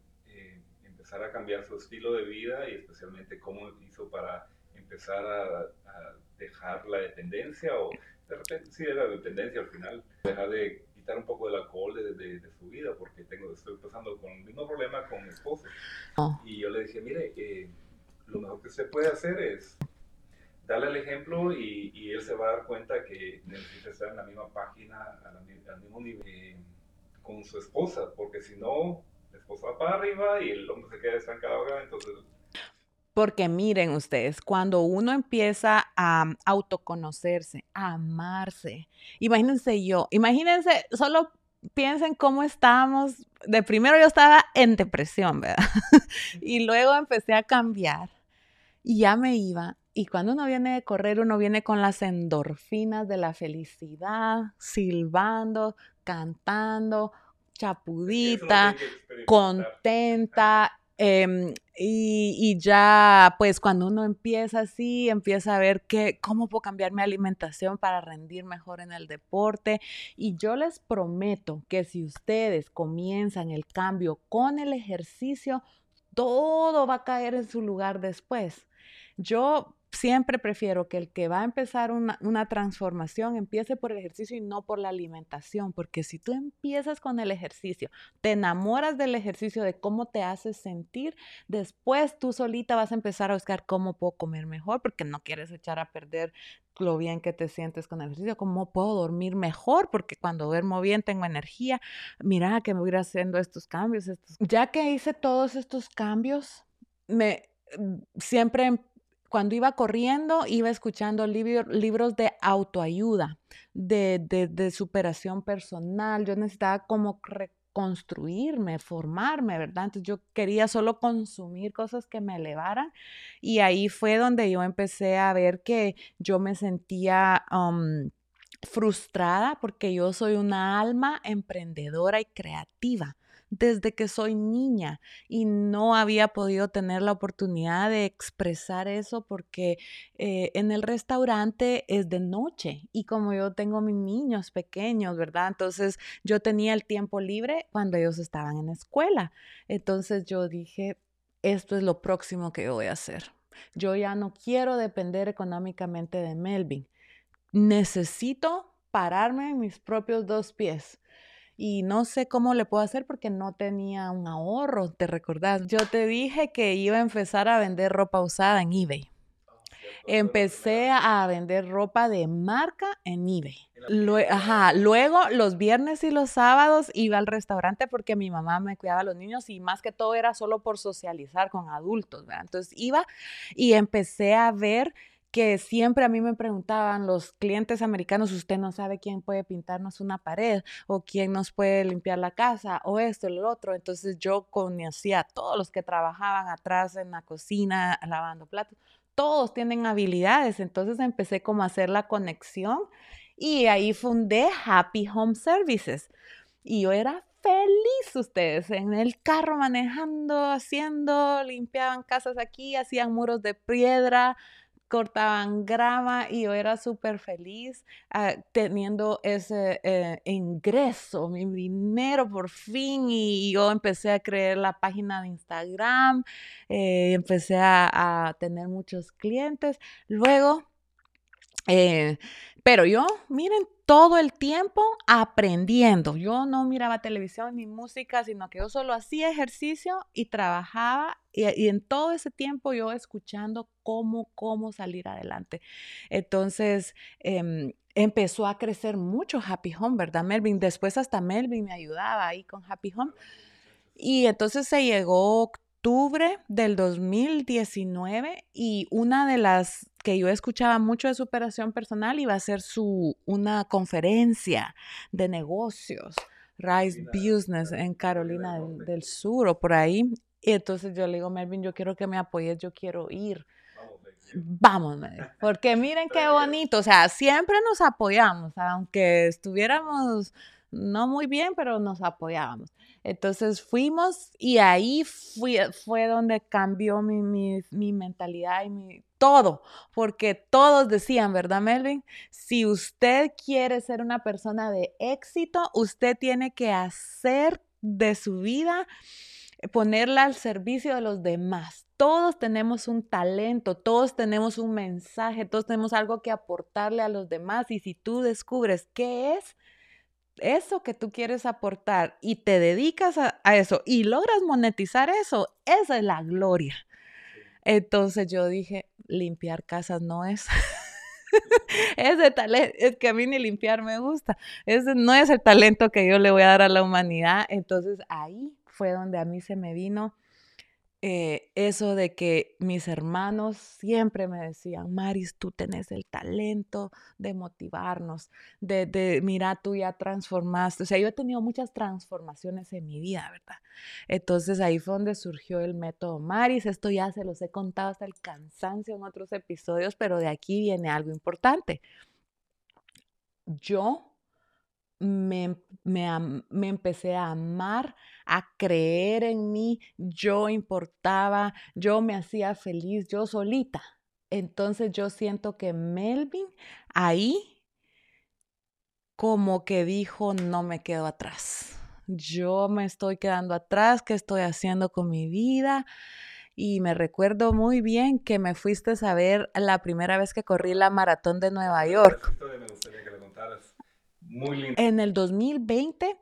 empezar a cambiar su estilo de vida y especialmente cómo hizo para empezar a, a dejar la dependencia o de repente sí era dependencia al final, dejar de quitar un poco del alcohol de, de, su vida porque tengo, estoy pasando con el mismo problema con mi esposo. Oh. Y yo le dije, mire, eh, lo mejor que usted puede hacer es darle el ejemplo y, y, él se va a dar cuenta que necesita estar en la misma página, al mismo nivel eh, con su esposa, porque si no, esposa va para arriba y el hombre se queda estancado acá, entonces porque miren ustedes, cuando uno empieza a autoconocerse, a amarse, imagínense yo, imagínense, solo piensen cómo estábamos. De primero yo estaba en depresión, ¿verdad? y luego empecé a cambiar y ya me iba. Y cuando uno viene de correr, uno viene con las endorfinas de la felicidad, silbando, cantando, chapudita, contenta, Em, y, ya, pues cuando uno empieza así, empieza a ver que, cómo puedo cambiar mi alimentación para rendir mejor en el deporte. Y yo les prometo que si ustedes comienzan el cambio con el ejercicio, todo va a caer en su lugar después. Yo siempre prefiero que el que va a empezar una, transformación empiece por el ejercicio y no por la alimentación, porque si tú empiezas con el ejercicio, te enamoras del ejercicio, de cómo te haces sentir, después tú solita vas a empezar a buscar cómo puedo comer mejor, porque no quieres echar a perder lo bien que te sientes con el ejercicio, cómo puedo dormir mejor, porque cuando duermo bien tengo energía, mira que me voy a ir haciendo estos cambios. Ya que hice todos estos cambios, me mm, siempre cuando iba corriendo, iba escuchando libros de autoayuda, de, superación personal. Yo necesitaba como reconstruirme, formarme, ¿verdad? Entonces yo quería solo consumir cosas que me elevaran y ahí fue donde yo empecé a ver que yo me sentía... frustrada porque yo soy una alma emprendedora y creativa desde que soy niña y no había podido tener la oportunidad de expresar eso porque eh, en el restaurante es de noche y como yo tengo mis niños pequeños, ¿verdad? Entonces yo tenía el tiempo libre cuando ellos estaban en escuela. Entonces yo dije, esto es lo próximo que voy a hacer. Yo ya no quiero depender económicamente de Melvin. Necesito pararme en mis propios dos pies y no sé cómo le puedo hacer porque no tenía un ahorro, ¿te recordás? Yo te dije que iba a empezar a vender ropa usada en eBay. Empecé a vender ropa de marca en eBay. ajá, luego los viernes y los sábados iba al restaurante porque mi mamá me cuidaba a los niños y más que todo era solo por socializar con adultos, ¿verdad? Entonces iba y empecé a ver que siempre a mí me preguntaban los clientes americanos, usted no sabe quién puede pintarnos una pared o quién nos puede limpiar la casa o esto, o lo otro. Entonces yo conocía a todos los que trabajaban atrás en la cocina lavando platos. Todos tienen habilidades, entonces empecé como a hacer la conexión y ahí fundé Happy Home Services. Y yo era feliz ustedes en el carro manejando, haciendo, limpiaban casas aquí, hacían muros de piedra, cortaban grama y yo era súper feliz ah, teniendo ese eh, ingreso, mi dinero por fin y yo empecé a crear la página de Instagram, eh, empecé a, tener muchos clientes. Luego, eh, pero yo, miren, todo el tiempo aprendiendo. Yo no miraba televisión ni música, sino que yo solo hacía ejercicio y trabajaba y, en todo ese tiempo yo escuchando cómo, cómo salir adelante. Entonces, em, empezó a crecer mucho Happy Home, ¿verdad, Melvin? Después hasta Melvin me ayudaba ahí con Happy Home. Y entonces se llegó octubre del 2019 y una de las que yo escuchaba mucho de superación personal iba a ser su, una conferencia de negocios, Rise Business en Carolina del, Sur o por ahí. Y entonces yo le digo, Melvin, yo quiero que me apoyes, yo quiero ir. Vamos, porque miren qué bonito, o sea, siempre nos apoyamos, aunque estuviéramos no muy bien, pero nos apoyábamos. Entonces fuimos y ahí fue donde cambió mi, mentalidad y mi todo, porque todos decían, ¿verdad, Melvin? Si usted quiere ser una persona de éxito, usted tiene que hacer de su vida, eh, ponerla al servicio de los demás. Todos tenemos un talento, todos tenemos un mensaje, todos tenemos algo que aportarle a los demás y si tú descubres qué es, eso que tú quieres aportar y te dedicas a, eso y logras monetizar eso, esa es la gloria. Entonces yo dije, limpiar casas no es. Ese talento, es que a mí ni limpiar me gusta. Ese no es el talento que yo le voy a dar a la humanidad. Entonces ahí fue donde a mí se me vino eh, eso de que mis hermanos siempre me decían, Maris, tú tenés el talento de motivarnos, de, de, mira, tú ya transformaste. O sea, yo he tenido muchas transformaciones en mi vida, ¿verdad? Entonces ahí fue donde surgió el método Maris. Esto ya se los he contado hasta el cansancio en otros episodios, pero de aquí viene algo importante. Yo me, me, empecé a amar, a creer en mí, yo importaba, yo me hacía feliz, yo solita. Entonces yo siento que Melvin ahí como que dijo, no me quedo atrás. Yo me estoy quedando atrás, ¿qué estoy haciendo con mi vida? Y me recuerdo muy bien que me fuiste a ver la primera vez que corrí la maratón de Nueva York. En el 2020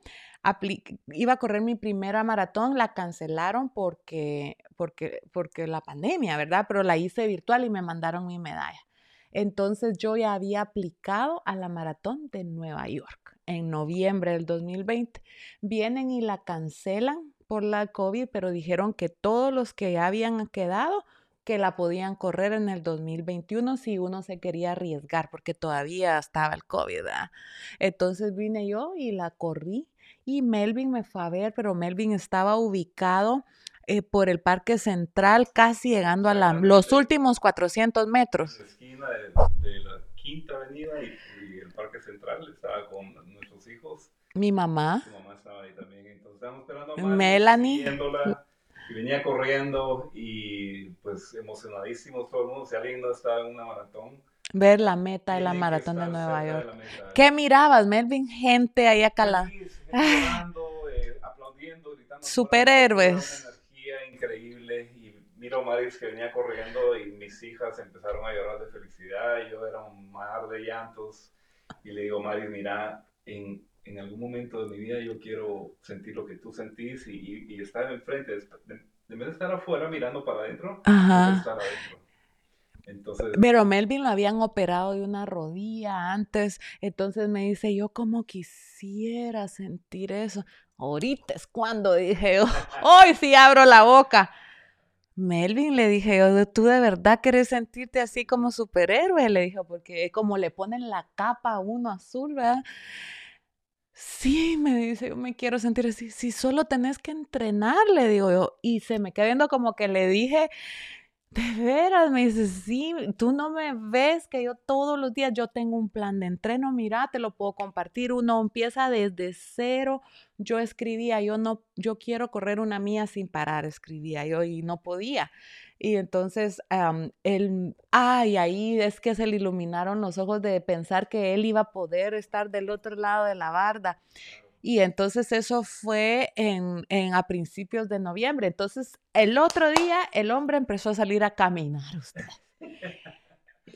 iba a correr mi primera maratón, la cancelaron porque, porque, porque la pandemia, ¿verdad? Pero la hice virtual y me mandaron mi medalla. Entonces yo ya había aplicado a la maratón de Nueva York en noviembre del 2020. Vienen y la cancelan por la COVID, pero dijeron que todos los que ya habían quedado que la podían correr en el 2021 si uno se quería arriesgar, porque todavía estaba el COVID. Entonces vine yo y la corrí y Melvin me fue a ver, pero Melvin estaba ubicado eh, por el Parque Central, casi llegando a los últimos 400 metros. La esquina de, la Quinta Avenida y, el Parque Central, estaba con nuestros hijos. Mi mamá. Mi mamá estaba ahí también, entonces estábamos esperando a Melanie y venía corriendo y pues emocionadísimos todo el mundo. Si alguien no está en una maratón. Ver la meta de la maratón de Nueva York. ¿Qué mirabas, Melvin? Gente ahí acá la... eh, aplaudiendo, gritando. Superhéroes. Una energía increíble y miro a Maris que venía corriendo y mis hijas empezaron a llorar de felicidad y yo era un mar de llantos y le digo, Maris, mira, en en algún momento de mi vida yo quiero sentir lo que tú sentís y, estar enfrente, de, vez de estar afuera mirando para adentro, estar adentro. Entonces, Pero Melvin lo habían operado de una rodilla antes, entonces me dice, yo como quisiera sentir eso. Ahorita es cuando dije hoy sí abro la boca. Melvin, le dije yo, ¿tú de verdad querés sentirte así como superhéroe? Le dije, porque como le ponen la capa a uno azul, ¿verdad? Sí, me dice, yo me quiero sentir así. Si solo tenés que entrenar, le digo yo. Y se me queda viendo como que le dije, de veras, me dice, sí, tú no me ves que yo todos los días yo tengo un plan de entreno, mira, te lo puedo compartir. Uno empieza desde cero. Yo escribía, yo no, yo quiero correr una mía sin parar, escribía yo y no podía. Y entonces él, ay, ahí es que se le iluminaron los ojos de pensar que él iba a poder estar del otro lado de la barda. Y entonces eso fue en, en, a principios de noviembre. Entonces el otro día el hombre empezó a salir a caminar usted.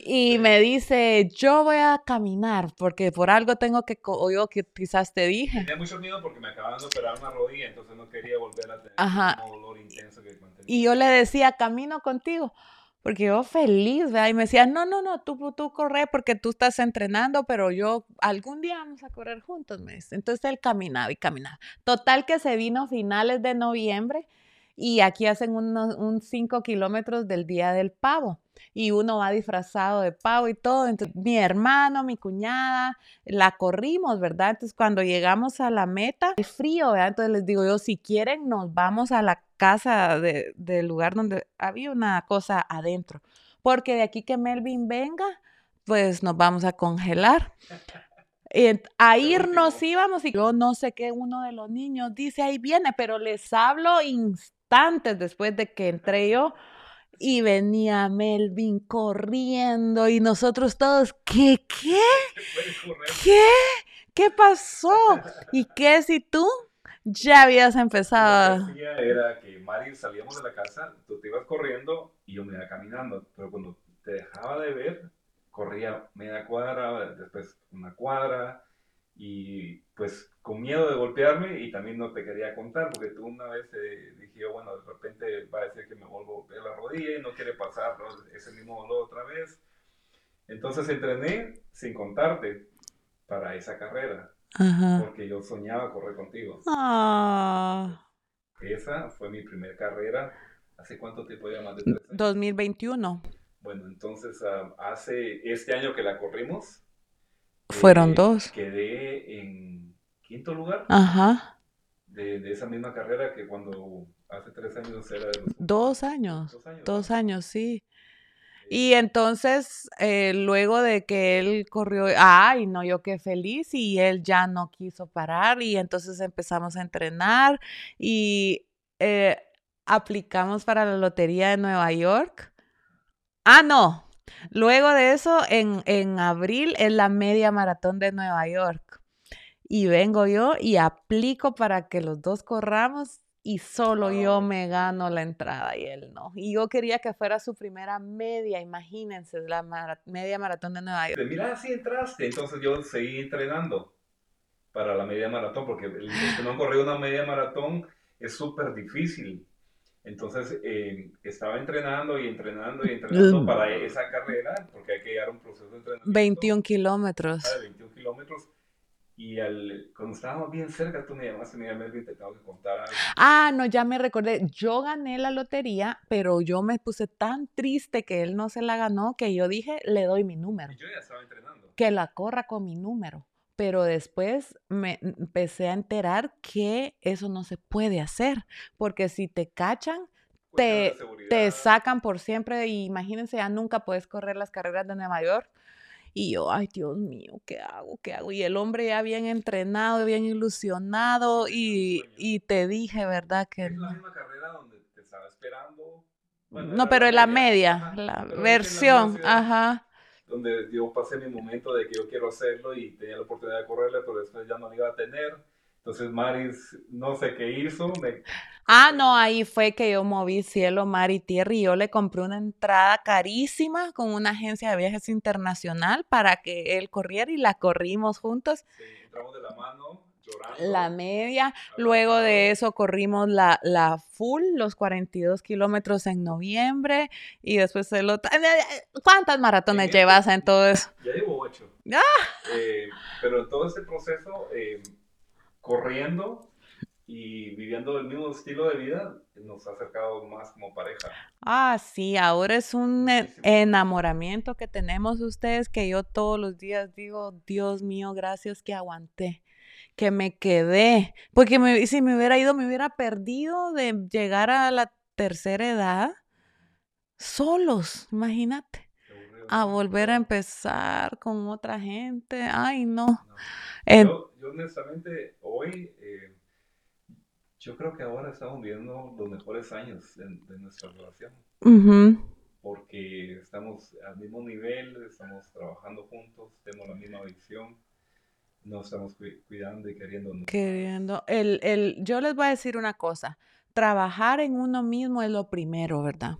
Y me dice, yo voy a caminar porque por algo tengo que, o yo que quizás te dije. Tenía mucho miedo porque me acaban de operar una rodilla, entonces no quería volver a tener un dolor intenso que Y yo le decía, camino contigo, porque yo feliz, ¿verdad? Y me decía, no, no, no, tú, tú corre porque tú estás entrenando, pero yo algún día vamos a correr juntos, me dice. Entonces él caminaba y caminaba. Total que se vino finales de noviembre y aquí hacen un 5 kilómetros del Día del Pavo y uno va disfrazado de pavo y todo. Entonces, mi hermano, mi cuñada, la corrimos, ¿verdad? Entonces, cuando llegamos a la meta, es frío, ¿verdad? Entonces les digo yo, si quieren, nos vamos a la casa del lugar donde había una cosa adentro. Porque de aquí que Melvin venga, pues nos vamos a congelar. a irnos íbamos y yo no sé qué uno de los niños dice, ahí viene, pero les hablo instantes después de que entré yo y venía Melvin corriendo y nosotros todos, ¿qué? ¿Qué? ¿Qué? ¿Qué pasó? ¿Y qué si tú ya habías empezado? Lo que era que Mari salíamos de la casa, tú te ibas corriendo y yo me iba caminando, pero cuando te dejaba de ver, corría media cuadra, después una cuadra, y pues con miedo de golpearme y también no te quería contar porque tú una vez eh, dije, bueno, de repente va a decir que me vuelvo a golpear la rodilla y no quiere pasar ese mismo dolor otra vez. Entonces entrené sin contarte para esa carrera porque yo soñaba correr contigo. Ah. Esa fue mi primera carrera. ¿Hace cuánto tiempo ya más de 2021. Bueno, entonces ah, hace este año que la corrimos, fueron eh, dos. Quedé en quinto lugar. Ajá. De, esa misma carrera que cuando hace tres años era de Dos años. Dos años, sí. Y entonces, eh, luego de que él corrió, ay, no, yo qué feliz, y él ya no quiso parar, y entonces empezamos a entrenar y eh, aplicamos para la Lotería de Nueva York. Ah, no, Luego de eso, en, abril es la media maratón de Nueva York. Y vengo yo y aplico para que los dos corramos y solo yo me gano la entrada y él no. Y yo quería que fuera su primera media, imagínense, la media maratón de Nueva York. Mira, así entraste. Entonces yo seguí entrenando para la media maratón, porque el que no han corrido una media maratón es súper difícil. Entonces eh, estaba entrenando y entrenando y entrenando mm. para esa carrera, porque hay que llegar a un proceso de entrenamiento. 21 kilómetros. 21 ah, kilómetros. Y al, cuando estábamos bien cerca, tú me llamaste, me llamaste y te tengo que contar algo. Ah, no, ya me recordé. Yo gané la lotería, pero yo me puse tan triste que él no se la ganó que yo dije, le doy mi número. Y yo ya estaba entrenando. Que la corra con mi número pero después me empecé a enterar que eso no se puede hacer, porque si te cachan, te, te, sacan por siempre y imagínense, ya nunca puedes correr las carreras de Nueva York. Y yo, ay Dios mío, ¿qué hago? ¿Qué hago? Y el hombre ya bien entrenado, bien ilusionado y, y te dije, ¿verdad? Que es la misma carrera donde te estaba esperando. no, pero en la media, la versión, ajá donde yo pasé mi momento de que yo quiero hacerlo y tenía la oportunidad de correrle, pero después ya no lo iba a tener. Entonces Maris no sé qué hizo. Ah, no, ahí fue que yo moví cielo, mar y tierra y yo le compré una entrada carísima con una agencia de viajes internacional para que él corriera y la corrimos juntos. Sí, entramos de la mano la media. Luego de eso corrimos la, la full, los 42 kilómetros en noviembre. Y después el otro. ¿Cuántas maratones llevas en todo eso? Ya llevo ocho. ¡Ah! Eh, pero en todo este proceso, eh, corriendo y viviendo el mismo estilo de vida, nos ha acercado más como pareja. Ah, sí, ahora es un enamoramiento que tenemos ustedes que yo todos los días digo, Dios mío, gracias que aguanté que me quedé, porque me, si me hubiera ido, me hubiera perdido de llegar a la tercera edad solos, imagínate, a volver a empezar con otra gente, ay no. Yo, honestamente hoy, eh, yo creo que ahora estamos viviendo los mejores años de, nuestra relación. Porque estamos al mismo nivel, estamos trabajando juntos, tenemos la misma visión no estamos cuidando y queriendo. Queriendo. El, el, yo les voy a decir una cosa. Trabajar en uno mismo es lo primero, ¿verdad?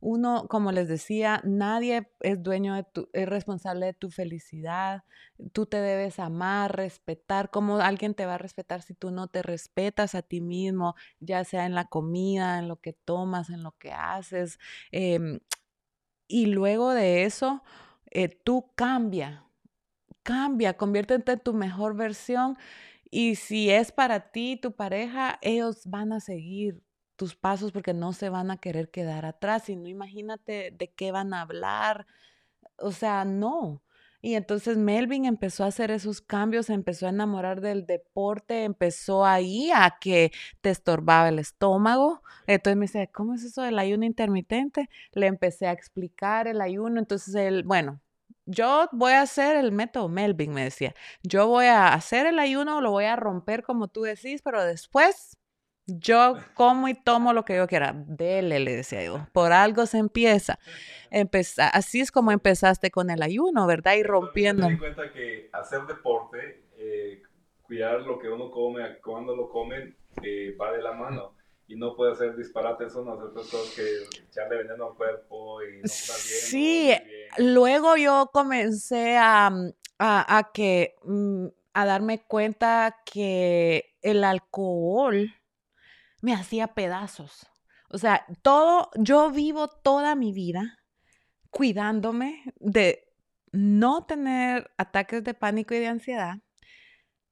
Uno, como les decía, nadie es dueño de tu, es responsable de tu felicidad. Tú te debes amar, respetar. ¿Cómo alguien te va a respetar si tú no te respetas a ti mismo, ya sea en la comida, en lo que tomas, en lo que haces? Em, y luego de eso, eh, tú cambia, cambia, conviértete en tu mejor versión y si es para ti, tu pareja, ellos van a seguir tus pasos porque no se van a querer quedar atrás y no imagínate de qué van a hablar. O sea, no. Y entonces Melvin empezó a hacer esos cambios, empezó a enamorar del deporte, empezó ahí a que te estorbaba el estómago. Entonces me dice, ¿cómo es eso del ayuno intermitente? Le empecé a explicar el ayuno. Entonces él, bueno, yo voy a hacer el método Melvin, me decía. Yo voy a hacer el ayuno, lo voy a romper como tú decís, pero después yo como y tomo lo que yo quiera. Dele, le decía yo. Por algo se empieza. Empeza así es como empezaste con el ayuno, ¿verdad? Y rompiendo. Me di cuenta que hacer deporte, eh, cuidar lo que uno come, cuando lo come, eh, va de la mano. Y no puede hacer disparates o no hacer cosas que echarle veneno al cuerpo y no estar bien. Sí, luego yo comencé a, a, a que, mm, a darme cuenta que el alcohol me hacía pedazos. O sea, todo, yo vivo toda mi vida cuidándome de no tener ataques de pánico y de ansiedad.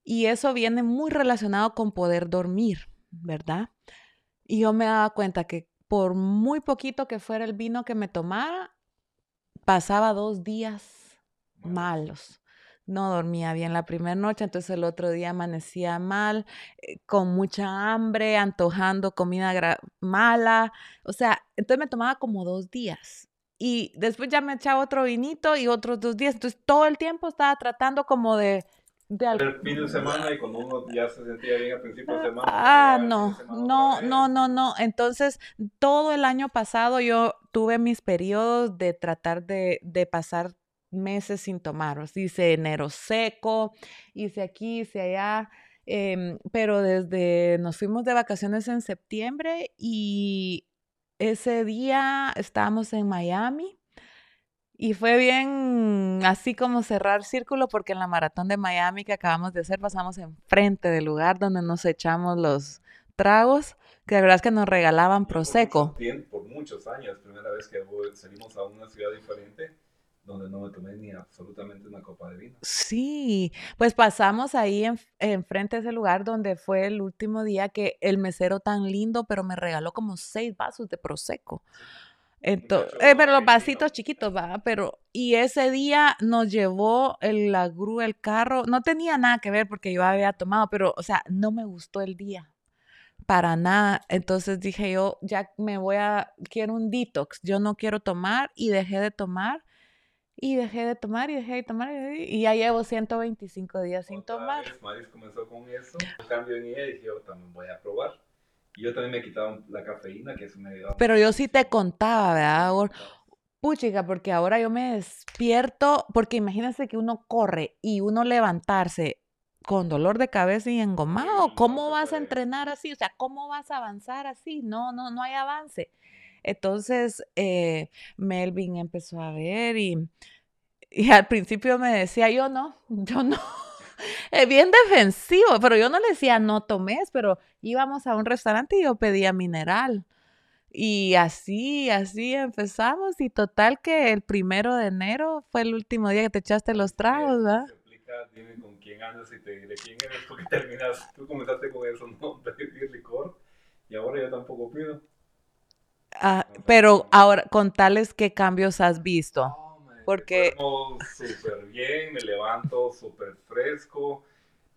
Y eso viene muy relacionado con poder dormir, ¿verdad? Y yo me daba cuenta que por muy poquito que fuera el vino que me tomara, pasaba dos días malos. No dormía bien la primera noche, entonces el otro día amanecía mal, eh, con mucha hambre, antojando comida mala, o sea, entonces me tomaba como dos días. Y después ya me echaba otro vinito y otros dos días, entonces todo el tiempo estaba tratando como de... de el fin de semana y cuando uno ya se sentía bien al principio de semana. Ah, no, no, no, no, no. Entonces, todo el año pasado yo tuve mis periodos de tratar de, de pasar meses sin tomar. Hice enero seco, hice aquí, hice allá. Em, pero desde nos fuimos de vacaciones en septiembre y ese día estábamos en Miami y fue bien así como cerrar círculo porque en la maratón de Miami que acabamos de hacer pasamos enfrente del lugar donde nos echamos los tragos, que la verdad es que nos regalaban prosecco. Por, por muchos años, primera vez que salimos a una ciudad diferente donde no me tomé ni absolutamente una copa de vino. Sí, pues pasamos ahí enfrente en de ese lugar donde fue el último día que el mesero tan lindo, pero me regaló como seis vasos de prosecco. Entonces, eh, pero los vasitos chiquitos, va, pero y ese día nos llevó el, la grúa, el carro, no tenía nada que ver porque yo había tomado, pero o sea, no me gustó el día para nada. Entonces dije yo, ya me voy a, quiero un detox, yo no quiero tomar y dejé de tomar y dejé de tomar y dejé de tomar y ya llevo 125 días sin tomar. Vez, Maris comenzó con eso, un cambio en ella y dije, yo también voy a probar. Yo también me he quitado la cafeína, que eso me ayudado. Pero yo sí te contaba, ¿verdad? Puchica, porque ahora yo me despierto, porque imagínense que uno corre y uno levantarse con dolor de cabeza y engomado, ¿cómo vas a entrenar así? O sea, ¿cómo vas a avanzar así? No, no, no hay avance. Entonces, eh, Melvin empezó a ver y, y al principio me decía, yo no, yo no. Es bien defensivo, pero yo no le decía no tomes, pero íbamos a un restaurante y yo pedía mineral. Y así, así empezamos. Y total que el primero de enero fue el último día que te echaste los tragos, ¿verdad? dime con quién andas y te, de quién eres, porque terminas, tú comenzaste con eso, no, pedir licor, y ahora yo tampoco pido. Ah, pero ahora, contales qué cambios has visto. Porque... Súper bien, me levanto súper fresco,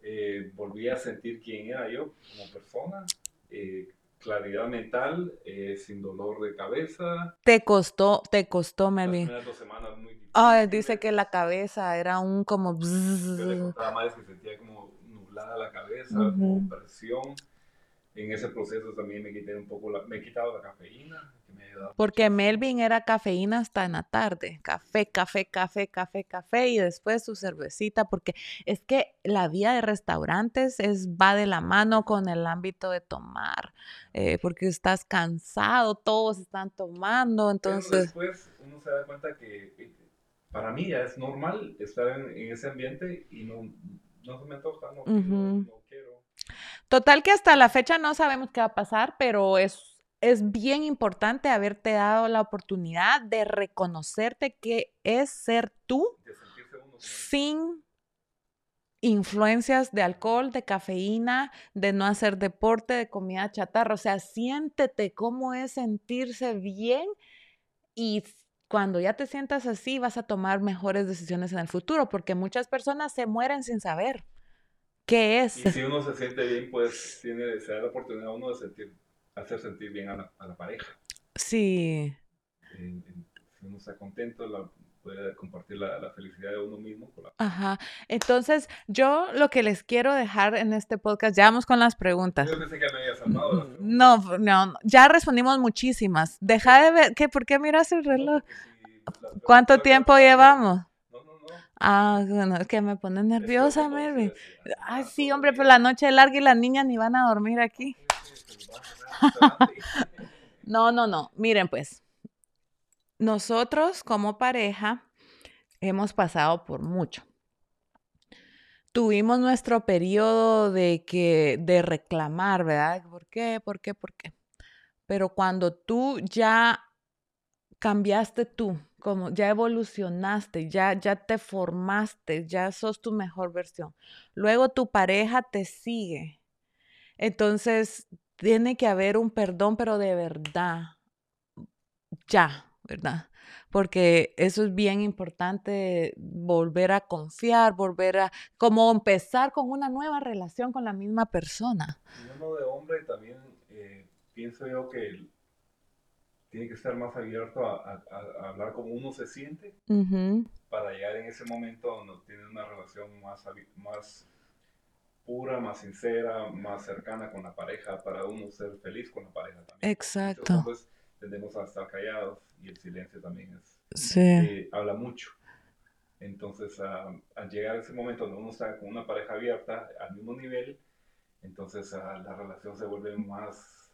eh, volví a sentir quién era yo como persona, eh, claridad mental, eh, sin dolor de cabeza. ¿Te costó, te costó, Melvin? Dos semanas muy difíciles. dice que la cabeza era un como... Yo le contaba más que sentía como nublada la cabeza, como presión en ese proceso también me quité un poco, la, me he quitado la cafeína. Que me Porque Melvin era cafeína hasta en la tarde, café, café, café, café, café y después su cervecita, porque es que la vida de restaurantes es, va de la mano con el ámbito de tomar, eh, porque estás cansado, todos están tomando, entonces... Pero después uno se da cuenta que eh, para mí ya es normal estar en, ese ambiente y no, no se me antoja, no, no quiero Total que hasta la fecha no sabemos qué va a pasar, pero es, es bien importante haberte dado la oportunidad de reconocerte que es ser tú sin influencias de alcohol, de cafeína, de no hacer deporte, de comida chatarra. O sea, siéntete cómo es sentirse bien y cuando ya te sientas así vas a tomar mejores decisiones en el futuro, porque muchas personas se mueren sin saber qué es. Y si uno se siente bien, pues tiene, se da la oportunidad a uno de sentir, hacer sentir bien a la, pareja. Sí. si uno está contento, la, puede compartir la, felicidad de uno mismo. Ajá. Entonces, yo lo que les quiero dejar en este podcast, ya vamos con las preguntas. Yo pensé que me había salvado. No, no, ya respondimos muchísimas. Deja de ver, ¿qué, ¿por qué miras el reloj? ¿Cuánto tiempo llevamos? Ah, bueno, es que me pone nerviosa, Mary. Ay, sí, hombre, pero la noche es larga y las niñas ni van a dormir aquí. no, no, no. Miren, pues, nosotros como pareja hemos pasado por mucho. Tuvimos nuestro periodo de que de reclamar, ¿verdad? ¿Por qué? ¿Por qué? ¿Por qué? Pero cuando tú ya cambiaste tú, como ya evolucionaste, ya ya te formaste, ya sos tu mejor versión. Luego tu pareja te sigue. Entonces, tiene que haber un perdón, pero de verdad. Ya, ¿verdad? Porque eso es bien importante, volver a confiar, volver a, como empezar con una nueva relación con la misma persona. Y uno de hombre también eh, pienso yo que tiene que estar más abierto a, hablar como uno se siente para llegar en ese momento donde tiene una relación más, más pura, más sincera, más cercana con la pareja, para uno ser feliz con la pareja también. Exacto tendemos a estar callados y el silencio también es, sí. Eh, habla mucho. Entonces, al llegar a ese momento donde uno está con una pareja abierta al mismo nivel, entonces la relación se vuelve más,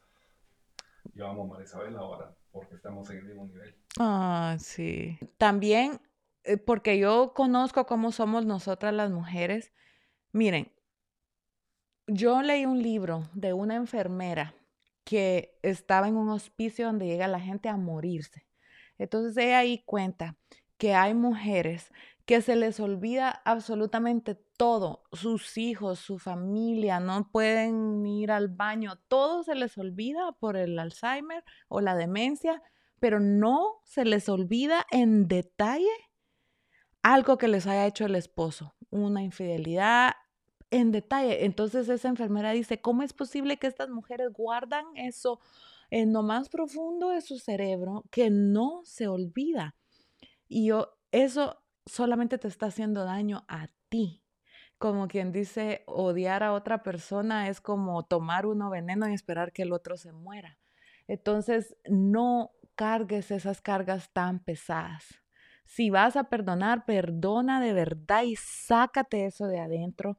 yo amo a Marisabel ahora, porque estamos en el mismo nivel. Ah, sí. También, eh, porque yo conozco cómo somos nosotras las mujeres. Miren, yo leí un libro de una enfermera que estaba en un hospicio donde llega la gente a morirse. Entonces ella ahí cuenta que hay mujeres que se les olvida absolutamente todo, sus hijos, su familia, no pueden ir al baño, todo se les olvida por el Alzheimer o la demencia, pero no se les olvida en detalle algo que les haya hecho el esposo, una infidelidad, en detalle. Entonces esa enfermera dice, ¿cómo es posible que estas mujeres guardan eso en lo más profundo de su cerebro que no se olvida? Y yo, eso solamente te está haciendo daño a ti. Como quien dice, odiar a otra persona es como tomar uno veneno y esperar que el otro se muera. Entonces, no cargues esas cargas tan pesadas. Si vas a perdonar, perdona de verdad y sácate eso de adentro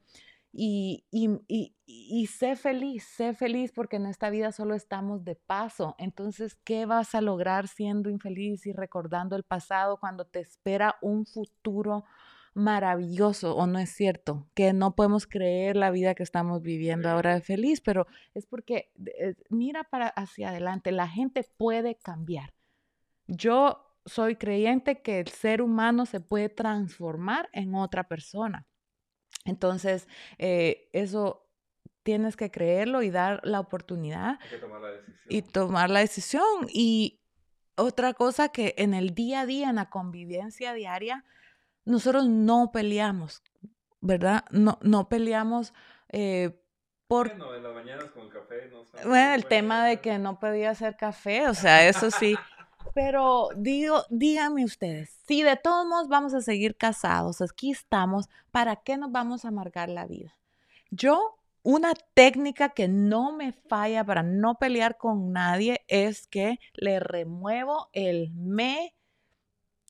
y, y, sé feliz, sé feliz porque en esta vida solo estamos de paso. Entonces, ¿qué vas a lograr siendo infeliz y recordando el pasado cuando te espera un futuro maravilloso? ¿O no es cierto? Que no podemos creer la vida que estamos viviendo ahora de feliz, pero es porque eh, mira para hacia adelante, la gente puede cambiar. Yo soy creyente que el ser humano se puede transformar en otra persona. Entonces, eh, eso tienes que creerlo y dar la oportunidad. Y tomar la decisión. Y otra cosa que en el día a día, en la convivencia diaria, nosotros no peleamos, ¿verdad? No, no peleamos eh, por... Bueno, en las mañanas con el café no Bueno, el tema de que no podía hacer café, o sea, eso sí. Pero digo, díganme ustedes, si de todos modos vamos a seguir casados, aquí estamos, ¿para qué nos vamos a amargar la vida? Yo, una técnica que no me falla para no pelear con nadie es que le remuevo el me,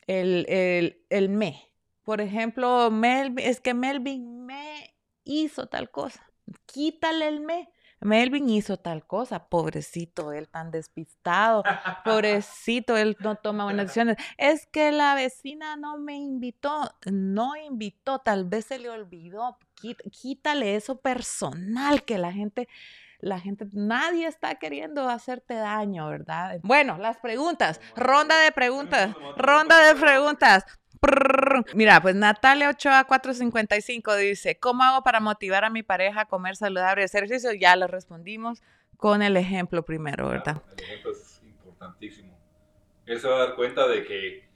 el, el, el me. Por ejemplo, Melvin, es que Melvin me hizo tal cosa. Quítale el me Melvin hizo tal cosa, pobrecito, él tan despistado, pobrecito, él no toma buenas decisiones. Es que la vecina no me invitó, no invitó, tal vez se le olvidó. Quítale eso personal que la gente la gente, nadie está queriendo hacerte daño, ¿verdad? Bueno, las preguntas, ronda de preguntas, ronda de preguntas. Mira, pues Natalia Ochoa 455 dice, ¿cómo hago para motivar a mi pareja a comer saludable y hacer ejercicio? Ya le respondimos con el ejemplo primero, ¿verdad? el ejemplo es importantísimo. Él se va a dar cuenta de que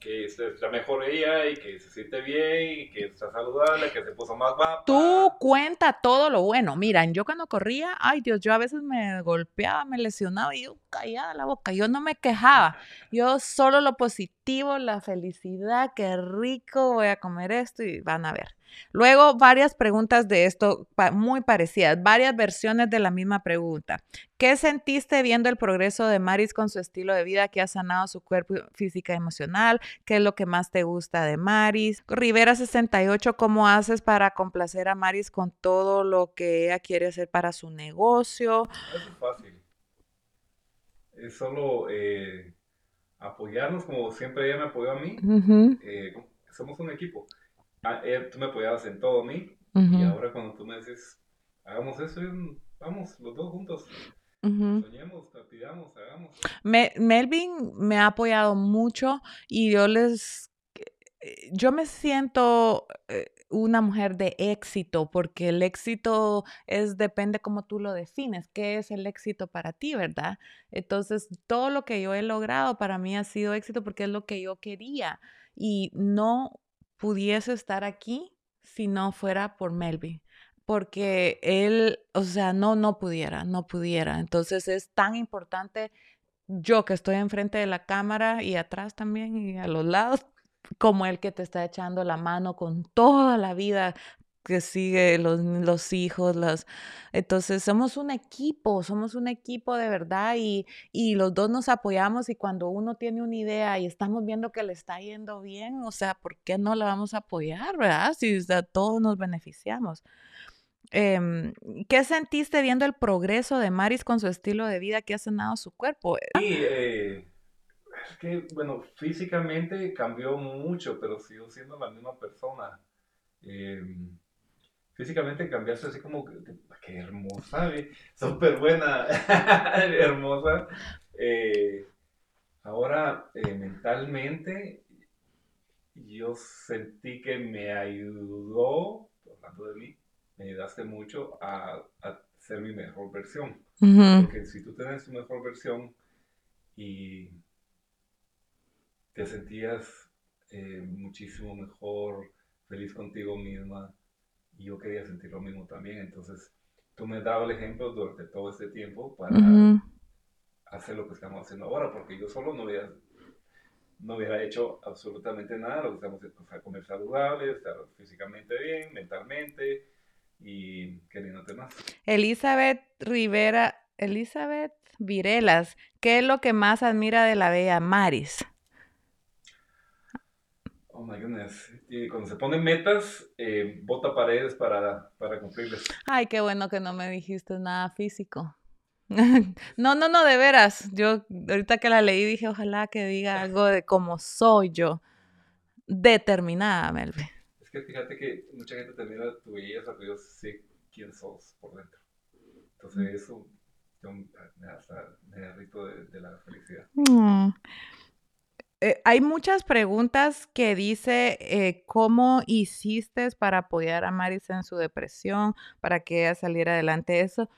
que está mejor ella y que se siente bien y que está saludable, que se puso más guapa. Tú cuenta todo lo bueno. Mira, yo cuando corría, ay Dios, yo a veces me golpeaba, me lesionaba y yo callaba la boca. Yo no me quejaba. Yo solo lo positivo, la felicidad, qué rico, voy a comer esto y van a ver. Luego, varias preguntas de esto muy parecidas, varias versiones de la misma pregunta. ¿Qué sentiste viendo el progreso de Maris con su estilo de vida que ha sanado su cuerpo física y emocional? ¿Qué es lo que más te gusta de Maris? Rivera 68, ¿cómo haces para complacer a Maris con todo lo que ella quiere hacer para su negocio? Es fácil. Es solo eh, apoyarnos como siempre ella me apoyó a mí. Eh, somos un equipo. Ah, eh, tú me apoyabas en todo a mí, y ahora cuando tú me dices, hagamos eso, vamos, los dos juntos. Soñemos, pidamos, hagamos. Melvin me ha apoyado mucho y yo les, yo me siento eh, una mujer de éxito porque el éxito es depende cómo tú lo defines, qué es el éxito para ti, ¿verdad? Entonces, todo lo que yo he logrado para mí ha sido éxito porque es lo que yo quería y no pudiese estar aquí si no fuera por Melvin, porque él, o sea, no, no pudiera, no pudiera. Entonces es tan importante yo que estoy enfrente de la cámara y atrás también y a los lados, como el que te está echando la mano con toda la vida que sigue los, los hijos, las... Entonces somos un equipo, somos un equipo de verdad y, y, los dos nos apoyamos y cuando uno tiene una idea y estamos viendo que le está yendo bien, o sea, ¿por qué no la vamos a apoyar, verdad? Si todos nos beneficiamos. Em, ¿Qué sentiste viendo el progreso de Maris con su estilo de vida que ha sanado su cuerpo? Sí, eh, es que, bueno, físicamente cambió mucho, pero sigo siendo la misma persona. Eh, físicamente cambiaste así como, qué hermosa, súper buena, hermosa. Eh, ahora, eh, mentalmente, yo sentí que me ayudó, hablando de mí, me ayudaste mucho a, ser mi mejor versión. Porque si tú tienes tu mejor versión y te sentías eh, muchísimo mejor, feliz contigo misma, y yo quería sentir lo mismo también. Entonces, tú me dabas el ejemplo durante todo este tiempo para hacer lo que estamos haciendo ahora, porque yo solo no hubiera, no hubiera hecho absolutamente nada. Lo que estamos haciendo es comer saludable, estar físicamente bien, mentalmente y queriéndote más. Elizabeth Rivera, Elizabeth Virelas, ¿qué es lo que más admira de la bella Maris? Oh my goodness. Y cuando se ponen metas, eh, bota paredes para, para cumplirlas. Ay, qué bueno que no me dijiste nada físico. no, no, no, de veras. Yo ahorita que la leí dije, ojalá que diga algo de cómo soy yo. Determinada, Melvin. Es que fíjate que mucha gente te mira tu belleza, pero yo sé quién sos por dentro. Entonces eso yo me, me derrito de, de la felicidad. Mm. Eh, hay muchas preguntas que dice eh, cómo hiciste para apoyar a Maris en su depresión, para que ella saliera adelante. Eso,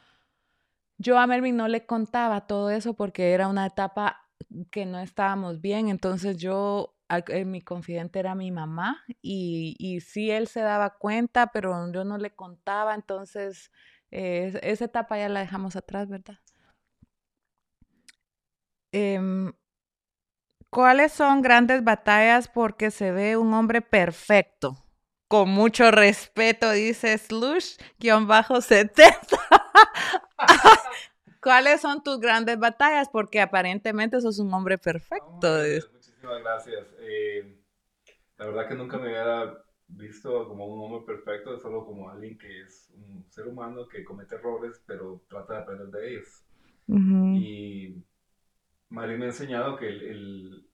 yo a Melvin no le contaba todo eso porque era una etapa que no estábamos bien. Entonces yo, eh, mi confidente era mi mamá y, y sí él se daba cuenta, pero yo no le contaba. Entonces esa etapa ya la dejamos atrás, ¿verdad? ¿Cuáles son grandes batallas porque se ve un hombre perfecto? Con mucho respeto, dice Slush-70. ¿Cuáles son tus grandes batallas? Porque aparentemente sos un hombre perfecto. muchísimas gracias. Eh, la verdad que nunca me había visto como un hombre perfecto, solo como alguien que es un ser humano que comete errores, pero trata de aprender de ellos. Y María me ha enseñado que, el,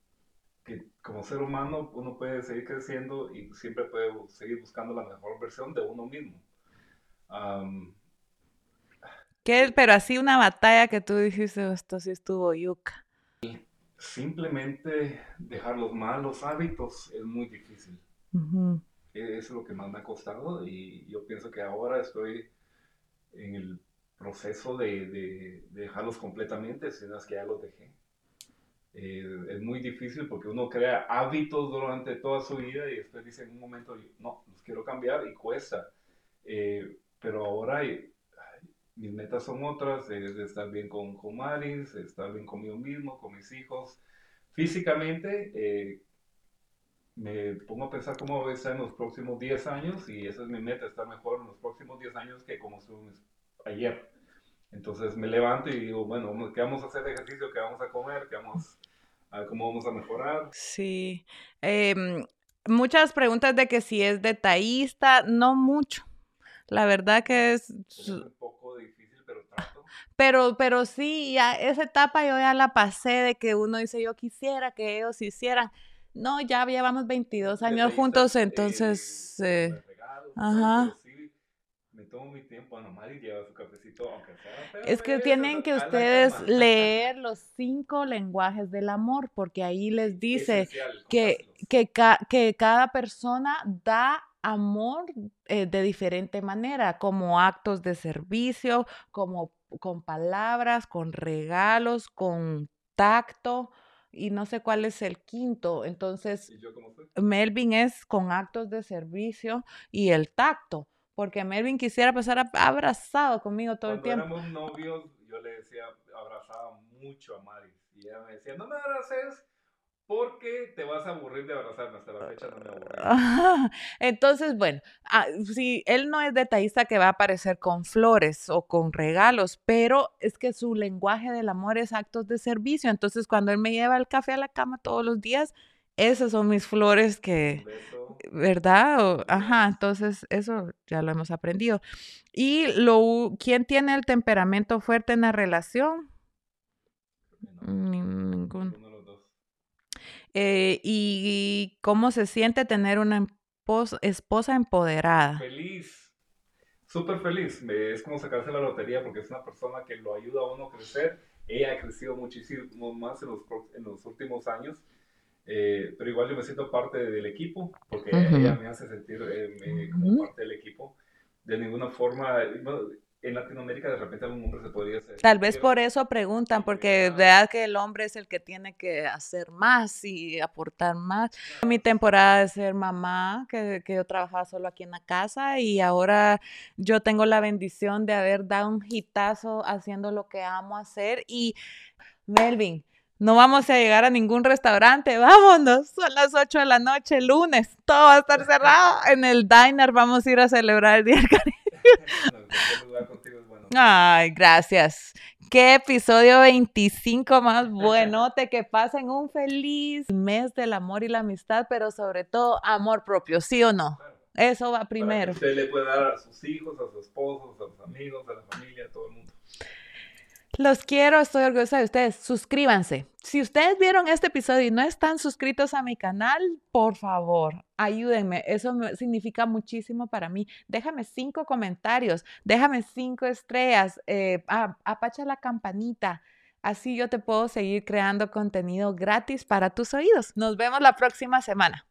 que como ser humano uno puede seguir creciendo y siempre puede seguir buscando la mejor versión de uno mismo. ¿Qué, pero así una batalla que tú dijiste, esto sí estuvo yuca. simplemente dejar los malos hábitos es muy difícil. Eso es lo que más me ha costado y yo pienso que ahora estoy en el proceso de, dejarlos completamente, si no es que ya los dejé. Eh, es muy difícil porque uno crea hábitos durante toda su vida y después dice en un momento, no, los quiero cambiar y cuesta. Eh, pero ahora mis metas son otras, es estar bien con, con Maris, estar bien conmigo mismo, con mis hijos. Físicamente, eh, me pongo a pensar cómo voy a estar en los próximos 10 años y esa es mi meta, estar mejor en los próximos 10 años que como estuve ayer. Entonces me levanto y digo, bueno, ¿qué vamos a hacer de ejercicio? ¿Qué vamos a comer? ¿Qué vamos a cómo vamos a mejorar? Sí. Em, muchas preguntas de que si es detallista, no mucho. La verdad que es... es un poco difícil, pero trato. Pero, pero sí, ya esa etapa yo ya la pasé de que uno dice, yo quisiera que ellos hicieran. No, ya llevamos 22 años juntos, entonces... Eh, ajá. Tomo mi tiempo, y lleva su cafecito, aunque sea, Es que tienen que ustedes leer los cinco lenguajes del amor, porque ahí les dice que, que, que cada persona da amor eh, de diferente manera, como actos de servicio, como con palabras, con regalos, con tacto y no sé cuál es el quinto. Entonces, Melvin es con actos de servicio y el tacto, porque Melvin quisiera pasar abrazado conmigo todo el tiempo. Cuando éramos novios, yo le decía, abrazaba mucho a Mari y ella me decía, no me abraces porque te vas a aburrir de abrazarme. Hasta la fecha no me aburrí. Entonces, bueno, ah, si él no es detallista que va a aparecer con flores o con regalos, pero es que su lenguaje del amor es actos de servicio. Entonces, cuando él me lleva el café a la cama todos los días, esas son mis flores que, ¿verdad? ajá, entonces eso ya lo hemos aprendido. Y lo, ¿quién tiene el temperamento fuerte en la relación? Ninguno. Eh, y cómo se siente tener una esposa empoderada. Feliz, súper feliz. Es como sacarse la lotería porque es una persona que lo ayuda a uno a crecer. Ella ha crecido muchísimo más en los, en los últimos años. Eh, pero igual yo me siento parte del equipo porque ella me hace sentir eh, como parte del equipo. De ninguna forma, en Latinoamérica de repente algún hombre se podría hacer. Tal vez por eso preguntan, porque verdad que el hombre es el que tiene que hacer más y aportar más. Mi temporada de ser mamá, que, que yo trabajaba solo aquí en la casa y ahora yo tengo la bendición de haber dado un hitazo haciendo lo que amo hacer y Melvin. No vamos a llegar a ningún restaurante, vámonos, son las 8 de la noche, lunes, todo va a estar cerrado. En el diner vamos a ir a celebrar el Día del Caribe. Ay, gracias. Qué episodio 25 más buenote. Que pasen un feliz mes del amor y la amistad, pero sobre todo amor propio, ¿sí o no? Eso va primero. usted le puede dar a sus hijos, a sus esposos, a sus amigos, a la familia, a todo el mundo. Los quiero, estoy orgullosa de ustedes. Suscríbanse. Si ustedes vieron este episodio y no están suscritos a mi canal, por favor, ayúdenme. Eso significa muchísimo para mí. Déjame cinco comentarios, déjame cinco estrellas, eh, apacha la campanita. Así yo te puedo seguir creando contenido gratis para tus oídos. Nos vemos la próxima semana.